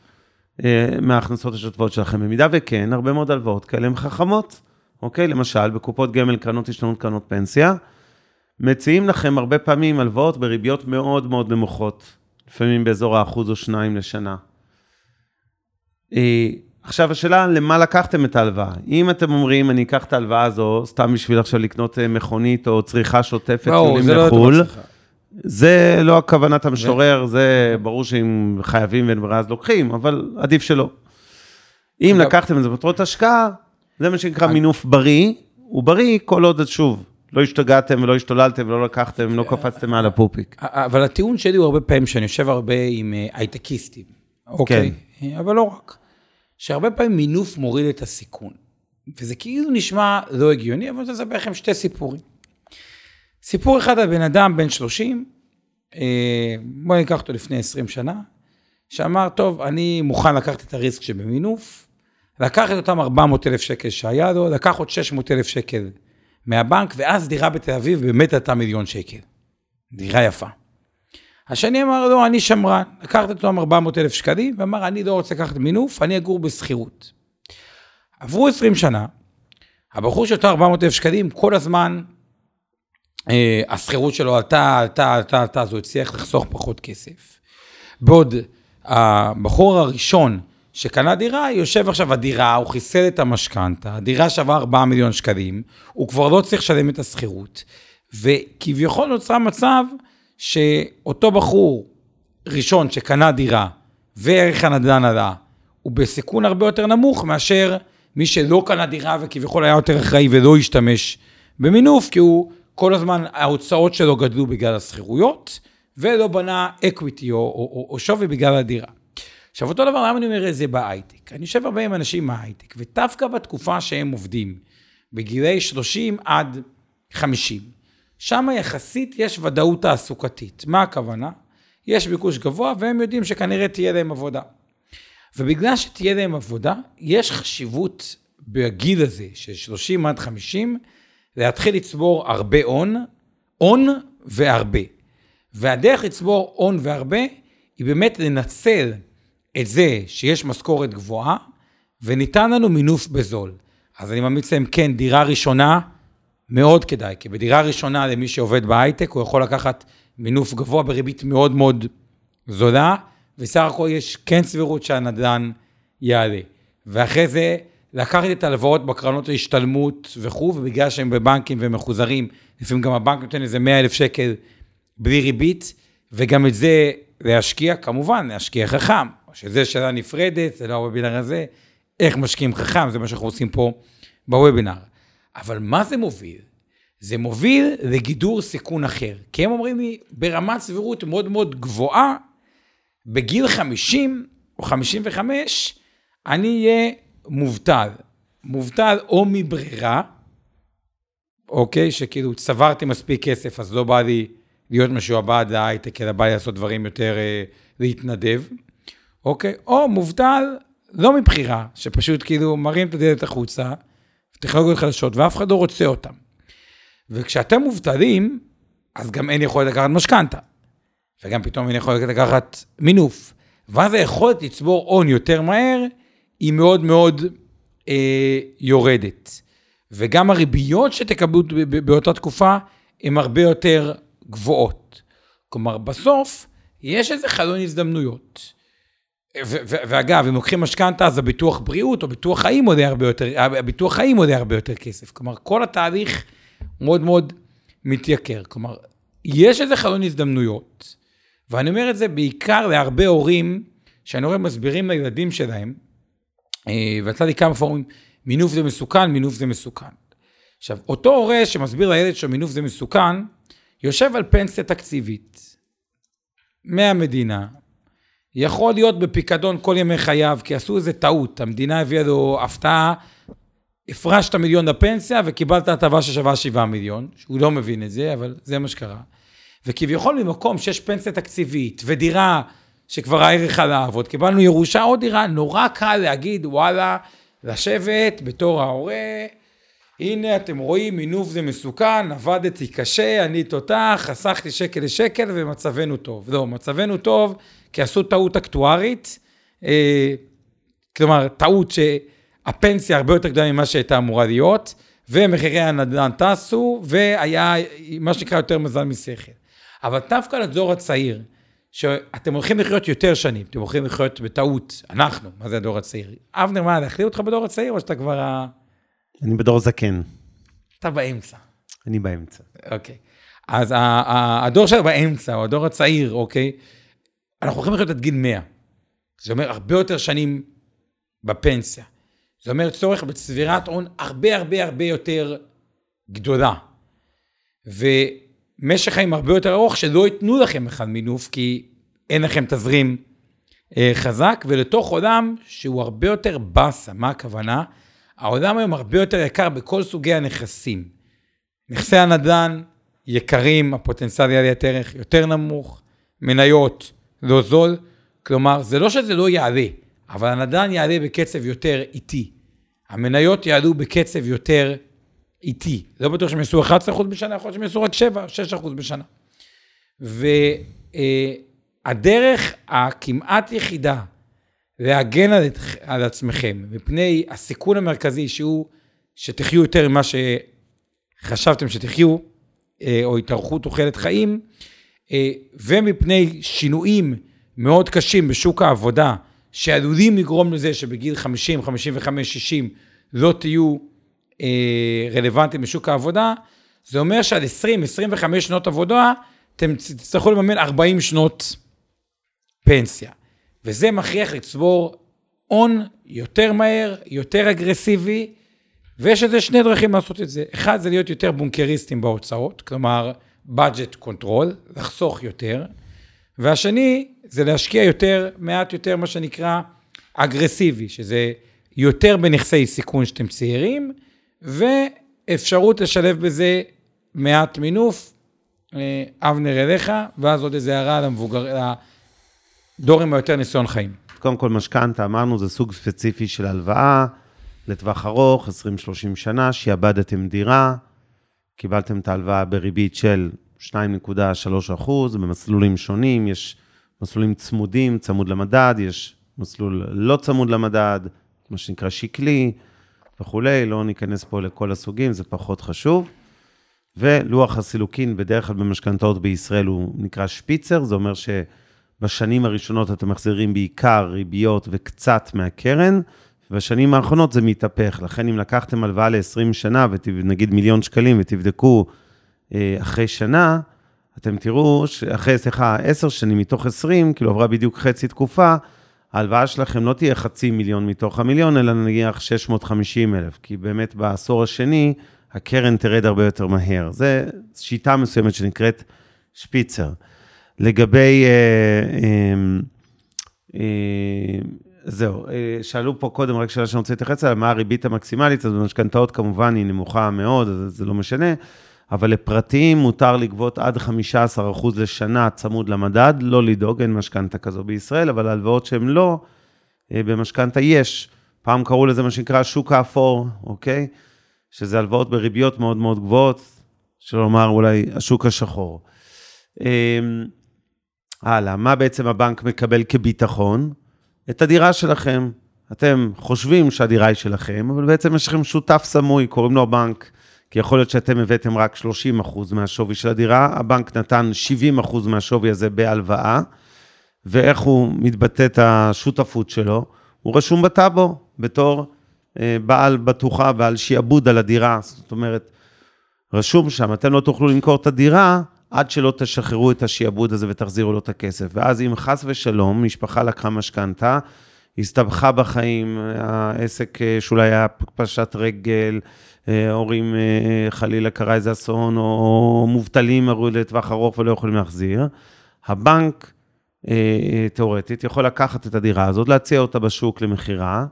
מההכנסות השוטפות שלכם. במידה וכן, הרבה מאוד הלוואות כאלה הן חכמות, אוקיי? למשל, בקופות גמל, קרנות השתלמות, קרנות פנסיה, מציעים לכם הרבה פעמים הלוואות בריביות מאוד מאוד נמוכות, לפעמים באזור האחוז או שניים לשנה. אה, עכשיו השאלה, למה לקחתם את ההלוואה? אם אתם אומרים, אני אקח את ההלוואה הזו, סתם בשביל עכשיו לקנות אה, מכונית או צריכה שוטפת, טיולים לא לחו"ל, זה לא הכוונת המשורר, זה ברור שאם חייבים ואין ברירה אז לוקחים, אבל עדיף שלא. אם לקחתם את זה במטרות השקעה, זה מה שנקרא מינוף בריא, הוא בריא כל עוד, שוב, לא השתגעתם ולא השתוללתם ולא לקחתם, לא קפצתם מעל הפופיק. אבל הטיעון שלי הוא הרבה פעמים, שאני יושב הרבה עם אה, הייטקיסטים, אוקיי? כן. אבל לא רק. שהרבה פעמים מינוף מוריד את הסיכון. וזה כאילו נשמע לא הגיוני, אבל אני רוצה לספר לכם שתי סיפורים. סיפור אחד על בן אדם בן 30, אה, בוא ניקח אותו לפני 20 שנה, שאמר, טוב, אני מוכן לקחת את הריסק שבמינוף, לקח את אותם 400 אלף שקל שהיה לו, לקח עוד 600 אלף שקל מהבנק, ואז דירה בתל אביב באמת הייתה מיליון שקל. דירה יפה. השני אמר לו, אני שמרן, לקח את אותם 400 אלף שקלים, ואמר, אני לא רוצה לקחת מינוף, אני אגור בשכירות. עברו 20 שנה, הבחור של אותו 400 אלף שקלים, כל הזמן אה, השכירות שלו עלתה, עלתה, עלתה, עלתה, אז הוא הצליח לחסוך פחות כסף. בעוד הבחור הראשון שקנה דירה, יושב עכשיו הדירה, הוא חיסל את המשכנתה, הדירה שווה 4 מיליון שקלים, הוא כבר לא צריך לשלם את השכירות, וכביכול נוצר מצב שאותו בחור ראשון שקנה דירה וערך הנדל"ן עלה, הוא בסיכון הרבה יותר נמוך מאשר מי שלא קנה דירה וכביכול היה יותר אחראי ולא השתמש במינוף, כי הוא כל הזמן, ההוצאות שלו גדלו בגלל השכירויות, ולא בנה equity או, או, או, או שווי בגלל הדירה. עכשיו, אותו דבר, למה אני אומר את זה בהייטק? אני יושב הרבה עם אנשים מההייטק, ודווקא בתקופה שהם עובדים, בגילי 30 עד 50, שם יחסית יש ודאות תעסוקתית. מה הכוונה? יש ביקוש גבוה, והם יודעים שכנראה תהיה להם עבודה. ובגלל שתהיה להם עבודה, יש חשיבות בגיל הזה, של 30 עד 50, להתחיל לצבור הרבה הון, הון והרבה. והדרך לצבור הון והרבה, היא באמת לנצל את זה שיש משכורת גבוהה, וניתן לנו מינוף בזול. אז אני ממליץ להם, כן, דירה ראשונה, מאוד כדאי, כי בדירה ראשונה למי שעובד בהייטק, הוא יכול לקחת מינוף גבוה בריבית מאוד מאוד זולה, וסך הכל יש כן סבירות שהנדל"ן יעלה. ואחרי זה, לקחת את ההלוואות בקרנות ההשתלמות וכו', ובגלל שהם בבנקים ומחוזרים, לפעמים גם הבנק נותן איזה 100 אלף שקל בלי ריבית, וגם את זה להשקיע, כמובן, להשקיע חכם, שזה שאלה נפרדת, זה לא הוובינר הזה, איך משקיעים חכם, זה מה שאנחנו עושים פה בוובינר. אבל מה זה מוביל? זה מוביל לגידור סיכון אחר. כי הם אומרים לי, ברמת סבירות מאוד מאוד גבוהה, בגיל 50 או 55, אני אהיה מובטל. מובטל או מברירה, אוקיי? שכאילו צברתי מספיק כסף, אז לא בא לי להיות משועבד להייטק, אלא בא לי לעשות דברים יותר, אה, להתנדב, אוקיי? או מובטל לא מבחירה, שפשוט כאילו מרים את הדלת החוצה, טכנולוגיות חדשות, ואף אחד לא רוצה אותן. וכשאתם מובטלים, אז גם אין יכולת לקחת משכנתה, וגם פתאום אין יכולת לקחת מינוף. ואז היכולת לצבור הון יותר מהר, היא מאוד מאוד אה, יורדת. וגם הריביות שתקבלו באותה תקופה הן הרבה יותר גבוהות. כלומר, בסוף יש איזה חלון הזדמנויות. ואגב, אם לוקחים משכנתה, אז הביטוח בריאות או ביטוח חיים עולה הרבה יותר, הביטוח חיים עולה הרבה יותר כסף. כלומר, כל התהליך מאוד מאוד מתייקר. כלומר, יש איזה חלון הזדמנויות, ואני אומר את זה בעיקר להרבה הורים, שאני רואה מסבירים לילדים שלהם, אה, ויצא לי כמה פורומים, מינוף זה מסוכן, מינוף זה מסוכן. עכשיו, אותו הורה שמסביר לילד שמינוף זה מסוכן, יושב על פנסיה תקציבית מהמדינה, יכול להיות בפיקדון כל ימי חייו, כי עשו איזה טעות, המדינה הביאה לו הפתעה, הפרשת מיליון לפנסיה וקיבלת הטבה ששווה 7 מיליון, שהוא לא מבין את זה, אבל זה מה שקרה. וכביכול ממקום שיש פנסיה תקציבית ודירה שכבר הערך עליו, עוד קיבלנו ירושה עוד דירה, נורא קל להגיד, וואלה, לשבת בתור ההורה, הנה אתם רואים, מינוף זה מסוכן, עבדתי קשה, אני תותח, חסכתי שקל לשקל ומצבנו טוב. לא, מצבנו טוב כי עשו טעות אקטוארית, אה, כלומר, טעות שהפנסיה הרבה יותר גדולה ממה שהייתה אמורה להיות, ומחירי הנדל"ן טסו, והיה מה שנקרא יותר מזל משכל. אבל דווקא לדור הצעיר, שאתם הולכים לחיות יותר שנים, אתם הולכים לחיות בטעות, אנחנו, מה זה הדור הצעיר? אבנר, מה, להכליל אותך בדור הצעיר, או שאתה כבר ה... אני בדור זקן. אתה באמצע. אני באמצע. אוקיי. אז הדור שלנו באמצע, או הדור הצעיר, אוקיי? אנחנו הולכים לחיות עד גיל 100. זה אומר הרבה יותר שנים בפנסיה. זה אומר צורך בצבירת הון הרבה הרבה הרבה יותר גדולה. ומשך חיים הרבה יותר ארוך, שלא ייתנו לכם אחד מינוף, כי אין לכם תזרים אה, חזק, ולתוך עולם שהוא הרבה יותר באסה. מה הכוונה? העולם היום הרבה יותר יקר בכל סוגי הנכסים. נכסי הנדל"ן יקרים, הפוטנציאל יעלה את ערך יותר נמוך, מניות לא זול, כלומר, זה לא שזה לא יעלה, אבל הנדל"ן יעלה בקצב יותר איטי. המניות יעלו בקצב יותר איטי. לא בטוח שהם יעשו 11% בשנה, יכול להיות שהם יעשו רק 7-6% בשנה. והדרך הכמעט יחידה להגן על, על עצמכם מפני הסיכון המרכזי שהוא שתחיו יותר ממה שחשבתם שתחיו, אה, או התארכות תוחלת חיים, אה, ומפני שינויים מאוד קשים בשוק העבודה, שעלולים לגרום לזה שבגיל 50, 55, 60 לא תהיו אה, רלוונטיים בשוק העבודה, זה אומר שעד 20, 25 שנות עבודה, אתם תצטרכו לממן 40 שנות פנסיה. וזה מכריח לצבור הון יותר מהר, יותר אגרסיבי, ויש איזה שני דרכים לעשות את זה. אחד זה להיות יותר בונקריסטים בהוצאות, כלומר, budget control, לחסוך יותר, והשני זה להשקיע יותר, מעט יותר מה שנקרא אגרסיבי, שזה יותר בנכסי סיכון שאתם צעירים, ואפשרות לשלב בזה מעט מינוף. אה, אבנר אליך, ואז עוד איזה הערה למבוגר, לדור עם היותר ניסיון חיים. קודם כל, משכנתה, אמרנו, זה סוג ספציפי של הלוואה לטווח ארוך, 20-30 שנה, שעבדתם דירה, קיבלתם את ההלוואה בריבית של 2.3 אחוז, במסלולים שונים, יש מסלולים צמודים, צמוד למדד, יש מסלול לא צמוד למדד, מה שנקרא שקלי וכולי, לא ניכנס פה לכל הסוגים, זה פחות חשוב. ולוח הסילוקין בדרך כלל במשכנתאות בישראל הוא נקרא שפיצר, זה אומר שבשנים הראשונות אתם מחזירים בעיקר ריביות וקצת מהקרן, ובשנים האחרונות זה מתהפך. לכן אם לקחתם הלוואה ל-20 שנה, ונגיד מיליון שקלים, ותבדקו אה, אחרי שנה, אתם תראו שאחרי, סליחה, 10 שנים מתוך 20, כאילו עברה בדיוק חצי תקופה, ההלוואה שלכם לא תהיה חצי מיליון מתוך המיליון, אלא נניח 650 אלף, כי באמת בעשור השני, הקרן תרד הרבה יותר מהר. זו שיטה מסוימת שנקראת שפיצר. לגבי... אה, אה, אה, זהו, אה, שאלו פה קודם, רק שאלה שאני רוצה להתייחס אליה, מה הריבית המקסימלית, אז במשכנתאות כמובן היא נמוכה מאוד, אז זה לא משנה, אבל לפרטיים מותר לגבות עד 15% לשנה צמוד למדד, לא לדאוג, אין משכנתה כזו בישראל, אבל הלוואות שהן לא, אה, במשכנתה יש. פעם קראו לזה מה שנקרא שוק האפור, אוקיי? שזה הלוואות בריביות מאוד מאוד גבוהות, שלא לומר אולי השוק השחור. אמ, הלאה, מה בעצם הבנק מקבל כביטחון? את הדירה שלכם. אתם חושבים שהדירה היא שלכם, אבל בעצם יש לכם שותף סמוי, קוראים לו הבנק, כי יכול להיות שאתם הבאתם רק 30% מהשווי של הדירה, הבנק נתן 70% מהשווי הזה בהלוואה, ואיך הוא מתבטא השותפות שלו? הוא רשום בטאבו בתור אה, בעל בטוחה, בעל שיעבוד על הדירה, זאת אומרת, רשום שם, אתם לא תוכלו למכור את הדירה עד שלא תשחררו את השיעבוד הזה ותחזירו לו את הכסף. ואז אם חס ושלום, משפחה לקחה משכנתה, הסתבכה בחיים, העסק אה, שאולי היה פשט רגל, אה, הורים אה, חלילה קרה איזה אסון, או מובטלים לטווח ארוך ולא יכולים להחזיר, הבנק, תאורטית, יכול לקחת את הדירה הזאת, להציע אותה בשוק למכירה,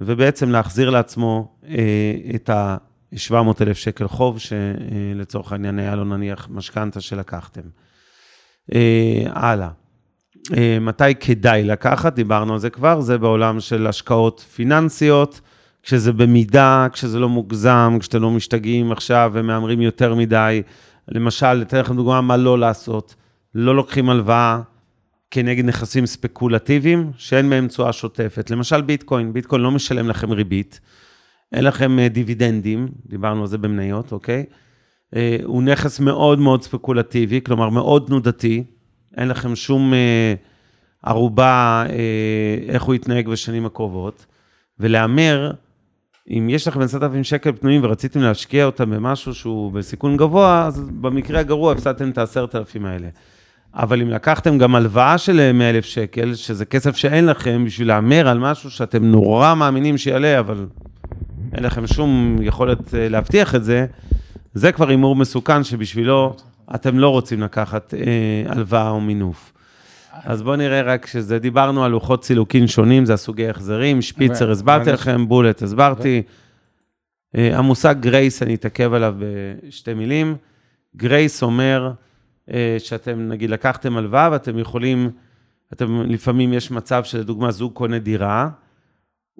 ובעצם להחזיר לעצמו את ה... 700 אלף שקל חוב, שלצורך העניין היה לו נניח משכנתה שלקחתם. אה, הלאה. אה, מתי כדאי לקחת, דיברנו על זה כבר, זה בעולם של השקעות פיננסיות, כשזה במידה, כשזה לא מוגזם, כשאתם לא משתגעים עכשיו ומהמרים יותר מדי. למשל, אתן לכם דוגמה מה לא לעשות. לא לוקחים הלוואה כנגד נכסים ספקולטיביים, שאין מהם תשואה שוטפת. למשל ביטקוין, ביטקוין לא משלם לכם ריבית. אין לכם אה, דיבידנדים, דיברנו על זה במניות, אוקיי? אה, הוא נכס מאוד מאוד ספקולטיבי, כלומר מאוד תנודתי, אין לכם שום אה, ערובה איך הוא יתנהג בשנים הקרובות, ולהמר, אם יש לכם 10,000 שקל פנויים ורציתם להשקיע אותם במשהו שהוא בסיכון גבוה, אז במקרה הגרוע הפסדתם את ה-10,000 האלה. אבל אם לקחתם גם הלוואה של 100,000 שקל, שזה כסף שאין לכם, בשביל להמר על משהו שאתם נורא מאמינים שיעלה, אבל אין לכם שום יכולת אה, להבטיח את זה, זה כבר הימור מסוכן שבשבילו אתם לא רוצים לקחת אה, הלוואה או מינוף. אז בואו נראה רק שזה, דיברנו על לוחות סילוקין שונים, זה הסוגי החזרים, שפיצר הסברתי לכם, בולט הסברתי. אה, המושג גרייס, אני אתעכב עליו בשתי מילים. גרייס אומר אה, שאתם, נגיד, לקחתם הלוואה ואתם יכולים, אתם, לפעמים יש מצב שלדוגמה זוג קונה דירה,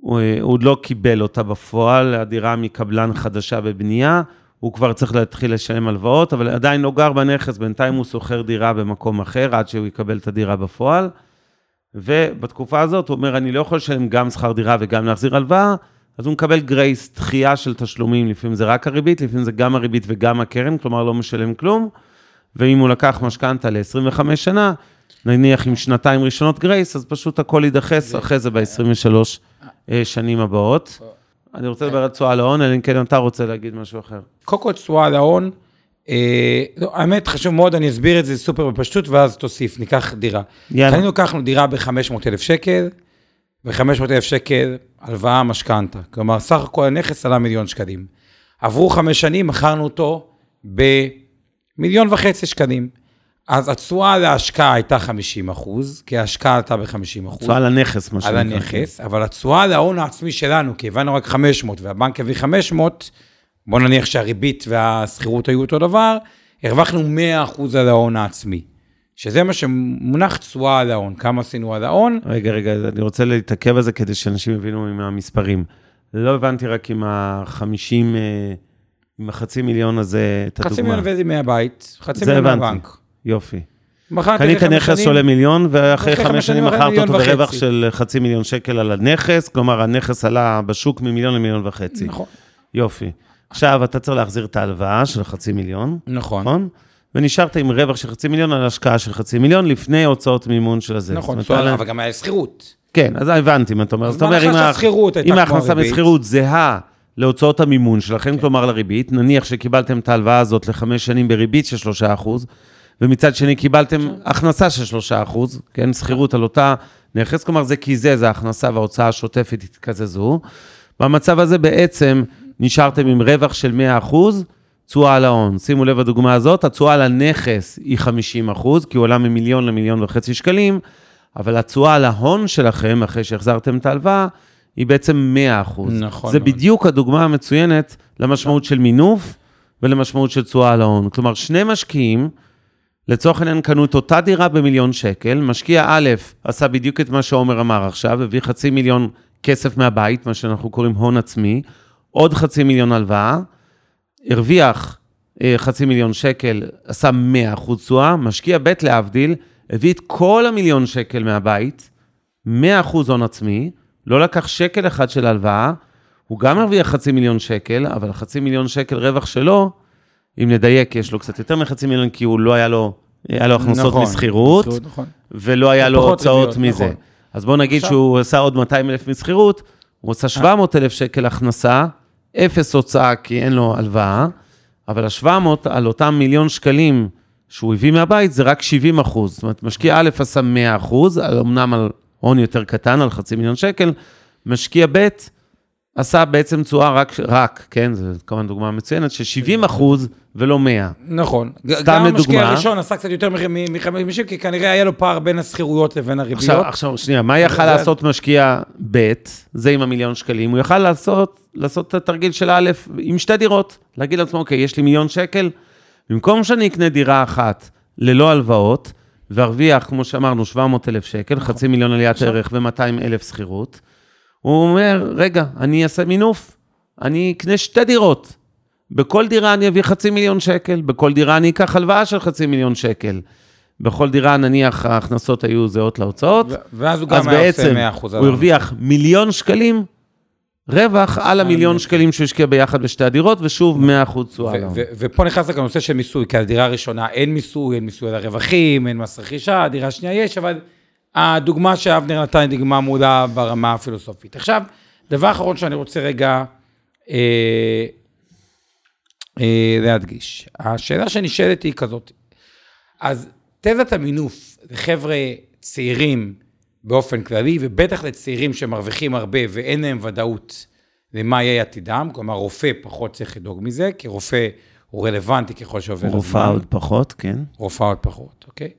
הוא, אה, הוא עוד לא קיבל אותה בפועל, הדירה מקבלן חדשה בבנייה, הוא כבר צריך להתחיל לשלם הלוואות, אבל עדיין לא גר בנכס, בינתיים הוא שוכר דירה במקום אחר עד שהוא יקבל את הדירה בפועל. ובתקופה הזאת הוא אומר, אני לא יכול לשלם גם שכר דירה וגם להחזיר הלוואה, אז הוא מקבל גרייס, דחייה של תשלומים, לפעמים זה רק הריבית, לפעמים זה גם הריבית וגם הקרן, כלומר לא משלם כלום. ואם הוא לקח משכנתה ל-25 שנה, נניח עם שנתיים ראשונות גרייס, אז פשוט הכל יידחס אחרי זה ב-23 אה, שנים הבאות. אני רוצה לדבר על תשואה להון, אלא אם כן אתה רוצה להגיד משהו אחר. קודם כל תשואה להון, אה, לא, האמת חשוב מאוד, אני אסביר את זה סופר בפשטות, ואז תוסיף, ניקח דירה. יאללה. קנינו, לקחנו דירה ב-500,000 שקל, ב-500,000 שקל הלוואה משכנתה. כלומר, סך הכל הנכס עלה מיליון שקלים. עברו חמש שנים, מכרנו אותו במיליון וחצי שקלים. אז התשואה להשקעה הייתה 50 אחוז, כי ההשקעה עלתה ב-50 אחוז. תשואה על הנכס, מה על שנקרא. הנכס, אבל התשואה להון העצמי שלנו, כי הבאנו רק 500 והבנק הביא 500, בוא נניח שהריבית והשכירות היו אותו דבר, הרווחנו 100% על ההון העצמי. שזה מה שמונח תשואה על ההון, כמה עשינו על ההון. רגע, רגע, אני רוצה להתעכב על זה כדי שאנשים יבינו עם המספרים. לא הבנתי רק עם ה-50, עם החצי מיליון הזה, את הדוגמה. חצי מיליון הבאתי מהבית, חצי זה מיליון הבנתי. מהבנק. יופי. קנית נכס שעולה מיליון, ואחרי חמש חמש שנים מכרת אותו ברווח. של חצי מיליון שקל על הנכס, כלומר, הנכס עלה בשוק ממיליון למיליון וחצי. נכון, יופי. עכשיו, אתה צריך להחזיר את ההלוואה של חצי מיליון, נכון. נכון? ונשארת עם רווח של חצי מיליון על השקעה של חצי מיליון לפני הוצאות מימון של הזה. נכון, על- אבל גם היה שכירות. כן, אז הבנתי מה אתה אומר. זאת אומרת, אם ההכנסה. משכירות זהה להוצאות המימון שלכם, כן. כלומר לריבית, נניח שקיבלתם את ההלוואה הזאת לחמש שנים בריבית של שלושה אחוז, ומצד שני קיבלתם. הכנסה של שלושה אחוז, כן, שכירות על אותה נכס, כלומר זה קיזז, ההכנסה וההוצאה השוטפת התקזזו. במצב הזה בעצם נשארתם עם רווח של 100 אחוז, תשואה על ההון. שימו לב לדוגמה הזאת, התשואה על הנכס היא 50 אחוז, כי הוא עלה ממיליון למיליון וחצי שקלים, אבל התשואה על ההון שלכם, אחרי שהחזרתם את ההלוואה, היא בעצם 100 אחוז. נכון זה מאוד. בדיוק הדוגמה המצוינת למשמעות של מינוף ולמשמעות של תשואה על ההון. כלומר, שני משקיעים, לצורך העניין קנו את אותה דירה במיליון שקל, משקיע א' עשה בדיוק את מה שעומר אמר עכשיו, הביא חצי מיליון כסף מהבית, מה שאנחנו קוראים הון עצמי, עוד חצי מיליון הלוואה, הרוויח אה, חצי מיליון שקל, עשה 100 אחוז תשואה, משקיע ב' להבדיל, הביא את כל המיליון שקל מהבית, 100 אחוז הון עצמי, לא לקח שקל אחד של הלוואה, הוא גם הרוויח חצי מיליון שקל, אבל חצי מיליון שקל רווח שלו, אם נדייק, יש לו קצת יותר מחצי מיליון, כי הוא לא היה לו, היה לו הכנסות נכון, משכירות, נכון. ולא היה לו הוצאות ריביות, מזה. נכון. אז בוא נגיד עכשיו- שהוא עשה עוד 200 אלף משכירות, הוא עשה 700 אלף שקל הכנסה, אפס הוצאה כי אין לו הלוואה, אבל ה-700 על אותם מיליון שקלים שהוא הביא מהבית זה רק 70 אחוז. זאת אומרת, משקיע א' עשה 100 אחוז, אמנם על הון יותר קטן, על חצי מיליון שקל, משקיע ב' עשה בעצם תשואה רק, רק, כן, זו כמובן דוגמה מצוינת, של 70 אחוז ולא 100. נכון. סתם גם המשקיע לדוגמה. הראשון עשה קצת יותר מ-50, כי כנראה היה לו פער בין השכירויות לבין הריביות. עכשיו, עכשיו, שנייה, מה יכל זה- לעשות משקיע ב', זה עם המיליון שקלים? הוא יכל לעשות, לעשות את התרגיל של א' עם שתי דירות, להגיד לעצמו, אוקיי, יש לי מיליון שקל, במקום שאני אקנה דירה אחת ללא הלוואות, וארוויח, כמו שאמרנו, 700 אלף שקל, חצי מיליון עליית ערך ו-200 אלף שכירות, הוא אומר, רגע, אני אעשה מינוף, אני אקנה שתי דירות. בכל דירה אני אביא חצי מיליון שקל, בכל דירה אני אקח הלוואה של חצי מיליון שקל. בכל דירה, נניח, ההכנסות היו זהות להוצאות, ו- ואז הוא אז גם היה עושה בעצם 100 אחוז. הוא הרוויח מיליון שקלים רווח על המיליון שקלים שהוא השקיע ביחד בשתי הדירות, ושוב 100 אחוז תשואה. על ההון. ופה נכנס גם הנושא של מיסוי, כי על דירה ראשונה אין מיסוי, אין מיסוי על הרווחים, אין מס רכישה, דירה שנייה יש, אבל הדוגמה שאבנר נתן היא דוגמה מעולה ברמה הפילוסופית. עכשיו, דבר אחרון שאני רוצה רגע אה, אה, להדגיש. השאלה שנשאלת היא כזאת, אז תזת המינוף לחבר'ה צעירים באופן כללי, ובטח לצעירים שמרוויחים הרבה ואין להם ודאות למה יהיה עתידם, כלומר רופא פחות צריך לדאוג מזה, כי רופא הוא רלוונטי ככל שעובר הזמן. רופאה עוד פחות, כן. רופאה עוד פחות, אוקיי?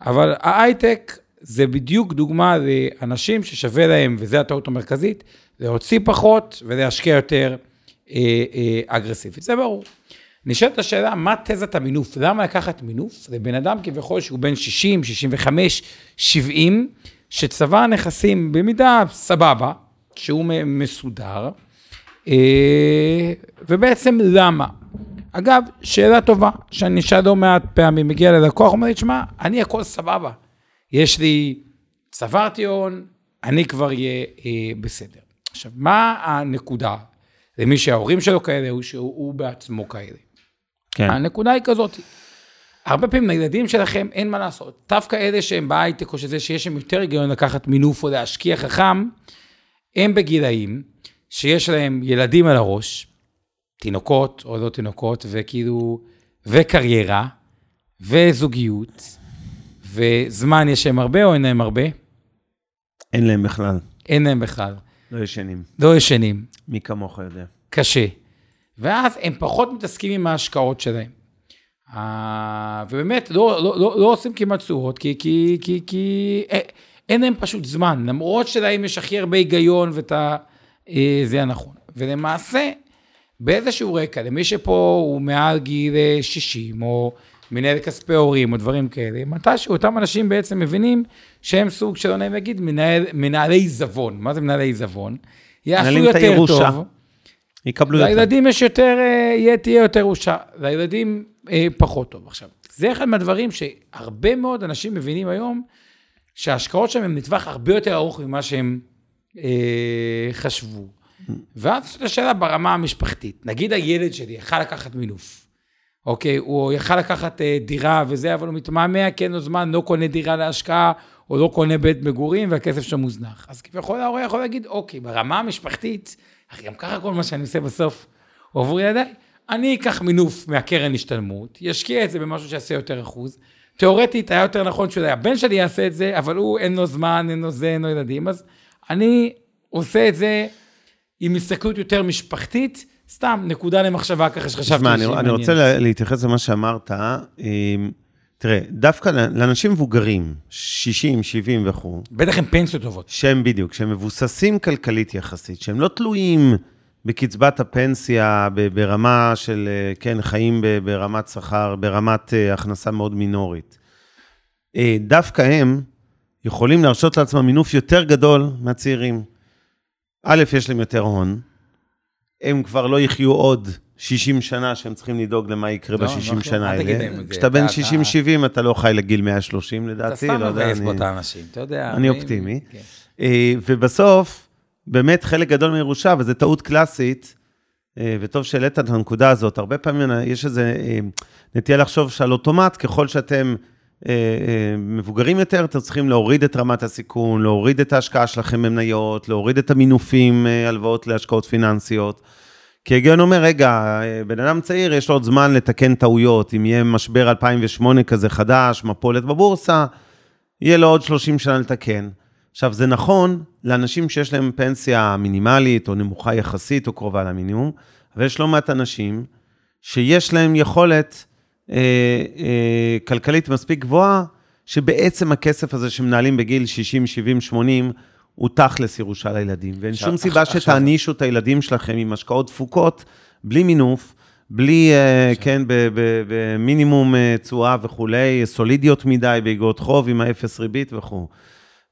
אבל ההייטק זה בדיוק דוגמה לאנשים ששווה להם, וזו הטעות המרכזית, להוציא פחות ולהשקיע יותר אה, אה, אגרסיבית, זה ברור. נשאלת השאלה, מה תזת המינוף? למה לקחת מינוף? זה בן אדם כביכול שהוא בן 60, 65, 70, שצבר נכסים במידה סבבה, שהוא מסודר, אה, ובעצם למה? אגב, שאלה טובה, שאני אשאל לא מעט פעמים, מגיע ללקוח, אומר לי, תשמע, אני הכל סבבה. יש לי, צברתי הון, אני כבר אהיה אה, בסדר. עכשיו, מה הנקודה? למי שההורים שלו כאלה, הוא שהוא בעצמו כאלה. כן. הנקודה היא כזאת, הרבה פעמים לילדים שלכם אין מה לעשות. דווקא אלה שהם בהייטק או שזה שיש להם יותר היגיון לקחת מינוף או להשקיע חכם, הם בגילאים שיש להם ילדים על הראש, תינוקות או לא תינוקות, וכאילו, וקריירה, וזוגיות, וזמן יש להם הרבה או אין להם הרבה? אין להם בכלל. אין להם בכלל. לא ישנים. לא ישנים. מי כמוך יודע. קשה. ואז הם פחות מתעסקים עם ההשקעות שלהם. Uh, ובאמת, לא, לא, לא, לא עושים כמעט תשואות, כי, כי, כי, כי אה, אין להם פשוט זמן, למרות שלהם יש הכי הרבה היגיון ואת ה... אה, זה הנכון. ולמעשה, באיזשהו רקע, למי שפה הוא מעל גיל 60, או מנהל כספי הורים, או דברים כאלה, מתישהו אותם אנשים בעצם מבינים שהם סוג, שלא נעים להגיד, מנהל, מנהלי עיזבון. מה זה מנהלי עיזבון? יעשו יותר טוב. יקבלו יותר. לילדים יש יותר, אה, יהיה, תהיה יותר ירושה, לילדים אה, פחות טוב. עכשיו, זה אחד מהדברים שהרבה מאוד אנשים מבינים היום, שההשקעות שלהם הם לטווח הרבה יותר ארוך ממה שהם אה, חשבו. ואז יש השאלה ברמה המשפחתית, נגיד הילד שלי יכל לקחת מינוף, אוקיי, הוא יכל לקחת אה, דירה וזה, אבל הוא מתמהמה, כי אין לו זמן, לא קונה דירה להשקעה, או לא קונה בית מגורים, והכסף שם מוזנח. אז כביכול ההורה יכול להגיד, אוקיי, ברמה המשפחתית, גם ככה כל מה שאני עושה בסוף הוא עבור ילדיי, אני אקח מינוף מהקרן השתלמות, ישקיע את זה במשהו שיעשה יותר אחוז. תיאורטית היה יותר נכון שהבן שלי יעשה את זה, אבל הוא אין לו זמן, אין לו זה, אין לו ילדים, אז אני עושה את זה עם הסתכלות יותר משפחתית, סתם נקודה למחשבה ככה שחשבתי תשמע, אני, אני רוצה להתייחס למה שאמרת. תראה, דווקא לאנשים מבוגרים, 60, 70 וכו', בטח הם פנסיות טובות. שהם בדיוק, שהם מבוססים כלכלית יחסית, שהם לא תלויים בקצבת הפנסיה ברמה של, אה, כן, חיים ברמת שכר, ברמת אה, הכנסה מאוד מינורית. אה, דווקא הם יכולים להרשות לעצמם מינוף יותר גדול מהצעירים. א', יש להם יותר הון, הם כבר לא יחיו עוד 60 שנה שהם צריכים לדאוג למה יקרה לא, ב-60 לא, שנה האלה. כשאתה בן אתה- 60-70, אתה לא חי לגיל 130 לדעתי, אתה סתם לא יודע, מבאס אני- פה את האנשים, אתה יודע. אני אופטימי. כן. אה, ובסוף, באמת חלק גדול מירושה, וזו טעות קלאסית, אה, וטוב שהעלית את הנקודה הזאת, הרבה פעמים יש איזו נטייה לחשוב שעל אוטומט, ככל שאתם אה, אה, מבוגרים יותר, אתם צריכים להוריד את רמת הסיכון, להוריד את ההשקעה שלכם במניות, להוריד את המינופים, אה, הלוואות להשקעות פיננסיות. כי ההיגיון אומר, רגע, אה, בן אדם צעיר, יש לו עוד זמן לתקן טעויות. אם יהיה משבר 2008 כזה חדש, מפולת בבורסה, יהיה לו עוד 30 שנה לתקן. עכשיו, זה נכון לאנשים שיש להם פנסיה מינימלית, או נמוכה יחסית, או קרובה למינימום, אבל יש לא מעט אנשים שיש להם יכולת אה, אה, כלכלית מספיק גבוהה, שבעצם הכסף הזה שמנהלים בגיל 60, 70, 80, הוא תכלס ירושה לילדים. ואין עכשיו- שום סיבה עכשיו- שתענישו את הילדים שלכם עם השקעות דפוקות, בלי מינוף, בלי, אה, כן, במינימום אה, תשואה וכולי, סולידיות מדי, באגרות חוב עם האפס ריבית וכו'.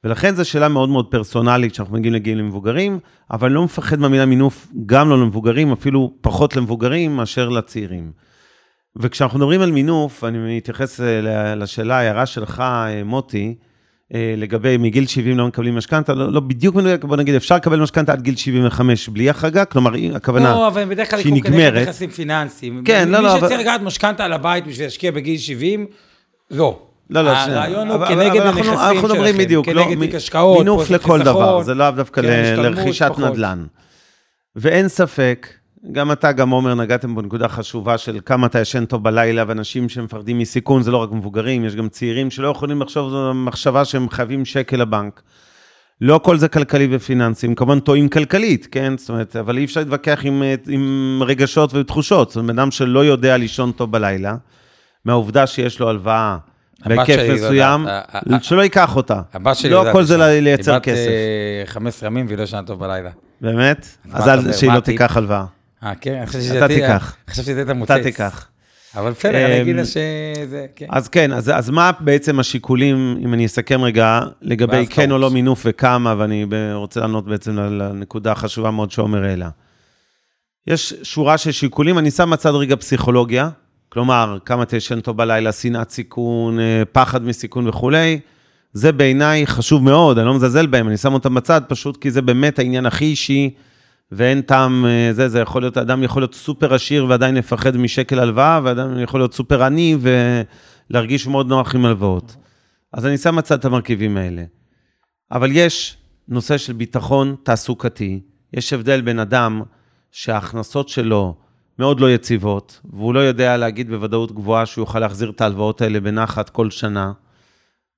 ולכן זו שאלה מאוד מאוד פרסונלית כשאנחנו מגיעים לגיל למבוגרים, אבל אני לא מפחד מהמילה מינוף, גם לא למבוגרים, אפילו פחות למבוגרים מאשר לצעירים. וכשאנחנו מדברים על מינוף, אני מתייחס אה, לשאלה, ההערה שלך, אה, מוטי, אה, לגבי מגיל 70 לא מקבלים משכנתה, לא, לא בדיוק מדויק, בוא נגיד, אפשר לקבל משכנתה עד גיל 75 בלי החרגה, כלומר, הכוונה, לא, אבל בדרך כלל שהיא יקרו נגמרת. נכסים פיננסיים. כן, לא, לא, מי שצריך לקחת משכנתה על הבית בשביל להשקיע בגיל 70, לא. לא, לא, שנייה. הרעיון הוא כנגד הנכסים אנחנו מדברים שלכם, בדיוק, לא, כנגד מ- תיק השקעות, מינוף לכל דבר, זה לאו דווקא כן, לרכישת. נדל"ן. ואין ספק, גם אתה, גם עומר, נגעתם בנקודה חשובה של כמה אתה ישן טוב בלילה, ואנשים שמפחדים מסיכון, זה לא רק מבוגרים, יש גם צעירים שלא יכולים לחשוב, זו מחשבה שהם חייבים שקל לבנק. לא כל זה כלכלי ופיננסי, הם כמובן טועים כלכלית, כן? זאת אומרת, אבל אי אפשר להתווכח עם, עם רגשות ותחושות. זאת אומרת, בן אדם שלא יודע לישון טוב בלילה, מהעובדה שיש לו הלוואה בהיקף לא מסוים, יודעת, שלא ייקח אותה. הבת שלי לא יודעת הכל זה לישון. ל- לייצר היא בת, כסף. אה, 15 ימים והיא לא ישנה טוב בלילה. באמת? אז? שהיא לא? תיקח הלוואה. אה, כן? אתה תיקח. חשבתי שזה המוצץ. אתה תיקח. אבל בסדר, אני אמ, אגיד לה שזה... כן. אז כן, אז, אז מה בעצם השיקולים, אם אני אסכם רגע, לגבי כן או. לא מינוף וכמה, ואני רוצה לענות בעצם לנקודה החשובה מאוד שעומר העלה. יש שורה של שיקולים, אני שם בצד רגע פסיכולוגיה, כלומר, כמה תשן טוב בלילה, שנאת סיכון, אה, פחד מסיכון וכולי. זה בעיניי חשוב מאוד, אני לא מזלזל בהם, אני שם אותם בצד, פשוט כי זה באמת העניין הכי אישי, ואין טעם, אה, זה, זה יכול להיות, אדם יכול להיות סופר עשיר ועדיין לפחד משקל הלוואה, ואדם יכול להיות סופר עני ולהרגיש מאוד נוח עם הלוואות. אז אני שם בצד את המרכיבים האלה. אבל יש נושא של ביטחון תעסוקתי, יש הבדל בין אדם שההכנסות שלו מאוד לא יציבות, והוא לא יודע להגיד בוודאות גבוהה שהוא יוכל להחזיר את ההלוואות האלה בנחת כל שנה.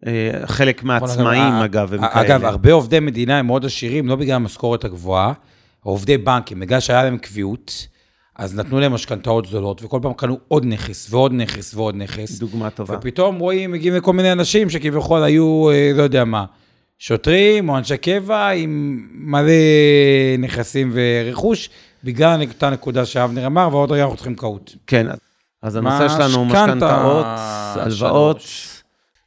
אה, חלק מהעצמאים, אגב, הם כאלה. אגב, הרבה עובדי מדינה הם מאוד עשירים, לא בגלל המשכורת הגבוהה, עובדי בנקים, בגלל שהיה להם קביעות, אז נתנו להם משכנתאות זולות, וכל פעם קנו עוד נכס ועוד נכס ועוד נכס. דוגמה טובה. ופתאום רואים, מגיעים לכל מיני אנשים שכביכול היו, אה, לא יודע מה, שוטרים או אנשי קבע עם מלא נכסים ורכוש, בגלל אותה נקודה שאבנר אמר, ועוד רגע אנחנו צריכים קהות. כן, אז הנושא שלנו הוא משכנתאות, הלוואות.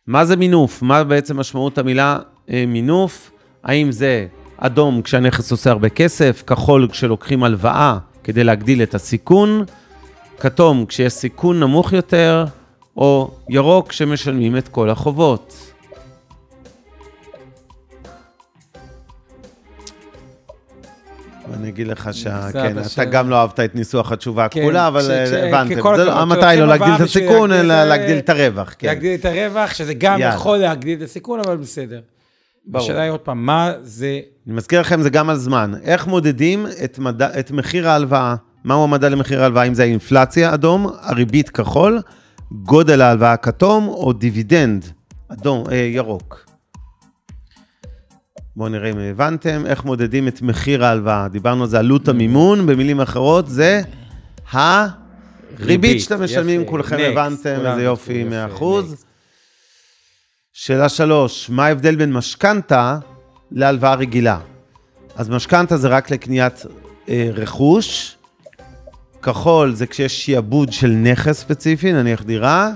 מה זה מינוף? מה בעצם משמעות המילה אה, מינוף? האם זה אדום כשהנכס עושה הרבה כסף, כחול כשלוקחים הלוואה כדי להגדיל את הסיכון, כתום כשיש סיכון נמוך יותר, או ירוק כשמשלמים את כל החובות. אני אגיד לך שה... כן. אתה גם לא אהבת את ניסוח התשובה כן, הכחולה, אבל אה, הבנתם. לא- המטרה היא לא להגדיל את הסיכון, אלא להגדיל את הרווח. כן. להגדיל את הרווח, שזה גם. יכול להגדיל את הסיכון, אבל בסדר. ברור. השאלה היא עוד פעם, מה זה... אני מזכיר לכם, זה גם על זמן. איך מודדים את, מד... את מחיר ההלוואה? מהו המדד למחיר ההלוואה? אם זה האינפלציה אדום, הריבית כחול, גודל ההלוואה כתום, או דיבידנד אדום, אה, ירוק. בואו נראה אם הבנתם. איך מודדים את מחיר ההלוואה? דיברנו על זה, עלות המימון, במילים אחרות, זה הריבית ריבית, שאתם משלמים. כולכם Next, הבנתם, איזה יופי, יפה, 100 next. אחוז. שאלה שלוש, מה ההבדל בין משכנתה להלוואה רגילה? אז משכנתה זה רק לקניית אה, רכוש, כחול זה כשיש שיעבוד של נכס ספציפי, נניח דירה,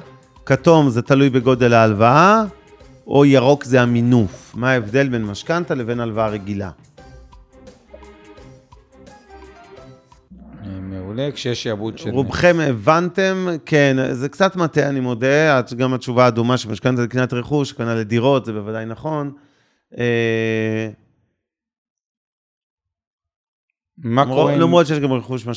כתום זה תלוי בגודל ההלוואה, או ירוק זה המינוף. מה ההבדל בין משכנתה לבין הלוואה רגילה? אה, מעולה, כשיש שעבוד של... רובכם הבנתם, כן, זה קצת מטעה, אני מודה, גם התשובה האדומה שמשכנתה זה קניית רכוש, קנה לדירות, זה בוודאי נכון. אה, מה קורה אם- למרות שיש גם רכוש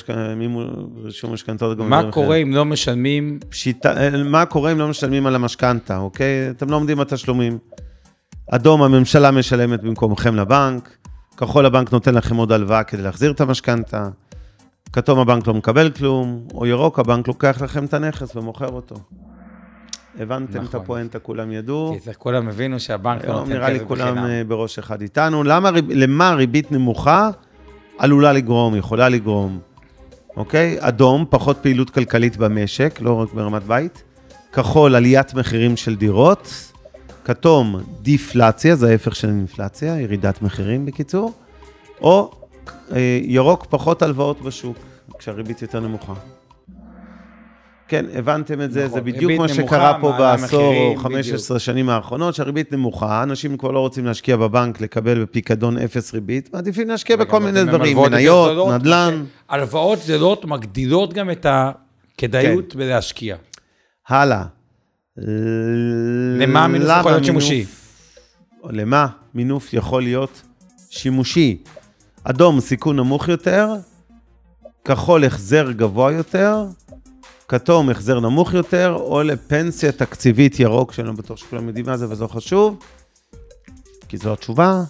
רישום משכנתאות. מה קורה. אם לא משלמים... אה, מה קורה אם לא משלמים על המשכנתה, אוקיי? אתם לא עומדים בתשלומים. אדום, הממשלה משלמת במקומכם לבנק, כחול הבנק נותן לכם עוד הלוואה כדי להחזיר את המשכנתה, כתום הבנק לא מקבל כלום, או ירוק הבנק לוקח לכם את הנכס ומוכר אותו. הבנתם את נכון. הפואנטה, כולם ידעו. כי כולם הבינו שהבנק לא נותן נראה לי כולם בחינם. אה, בראש אחד איתנו. למה, למה ריבית נמוכה עלולה לגרום, יכולה לגרום? אוקיי? אדום, פחות פעילות כלכלית במשק, לא רק ברמת בית. כחול, עליית מחירים של דירות. כתום, דיפלציה, זה ההפך של אינפלציה, ירידת מחירים בקיצור. או אה, ירוק, פחות הלוואות בשוק, כשהריבית יותר נמוכה. כן, הבנתם את זה, נכון, זה בדיוק מה נמוכה, שקרה פה בעשור או מחירים, 15 שנים האחרונות, שהריבית נמוכה, אנשים כבר לא רוצים להשקיע בבנק, לקבל בפיקדון אפס ריבית, מעדיפים להשקיע בכל מיני דברים, מניות, נדל"ן. הלוואות זולות מגדילות גם את הכדאיות כן. בלהשקיע. הלאה. למה מינוף יכול להיות שימושי? למה מינוף יכול להיות שימושי? אדום, סיכון נמוך יותר, כחול, החזר גבוה יותר, כתום, החזר נמוך יותר, או לפנסיה תקציבית ירוק, שאני לא בטוח שכולם יודעים מה זה, וזה לא חשוב, כי זו התשובה.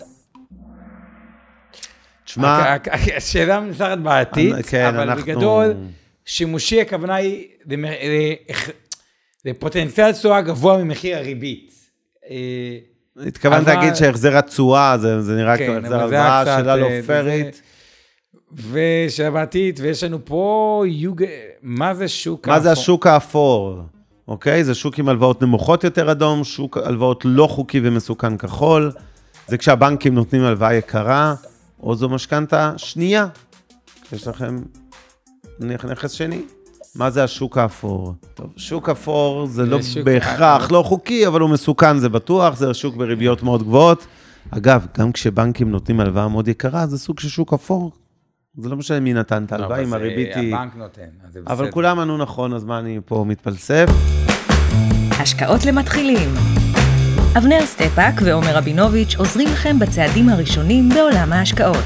תשמע, השאלה מנסחת בעתיד, כן, אבל בגדול, שימושי הכוונה היא לפוטנציאל תשואה גבוה ממחיר הריבית. אה, התכוונת אבל- להגיד שהחזר התשואה, זה זה נראה כן, כמו החזר אבל זה הלוואה, שאלה לא אה, זה- פיירית. ושאלה בעתיד, ויש לנו פה יוג... מה זה שוק מה זה האפור? השוק האפור? אוקיי? זה שוק עם הלוואות נמוכות יותר אדום, שוק הלוואות לא חוקי ומסוכן כחול. זה כשהבנקים נותנים הלוואה יקרה, או זו משכנתה שנייה. יש לכם נניח נכס שני. מה זה השוק האפור? טוב, שוק אפור זה לא בהכרח לא חוקי, אבל הוא מסוכן, זה בטוח, זה שוק בריביות מאוד גבוהות. אגב, גם כשבנקים נותנים הלוואה מאוד יקרה, זה סוג של שוק אפור. זה לא משנה מי נתן את ההלוואה, אם הריבית היא... הבנק נותן, אז זה אבל בסדר. כולם ענו נכון, אז מה אני פה מתפלסף? השקעות למתחילים. אבנר סטפאק ועומר רבינוביץ' עוזרים לכם בצעדים הראשונים בעולם ההשקעות.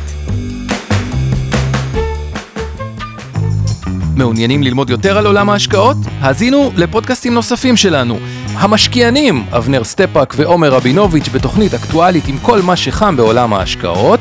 מעוניינים ללמוד יותר על עולם ההשקעות? האזינו לפודקאסטים נוספים שלנו. המשקיענים, אבנר סטפאק ועומר רבינוביץ' בתוכנית אקטואלית עם כל מה שחם בעולם ההשקעות.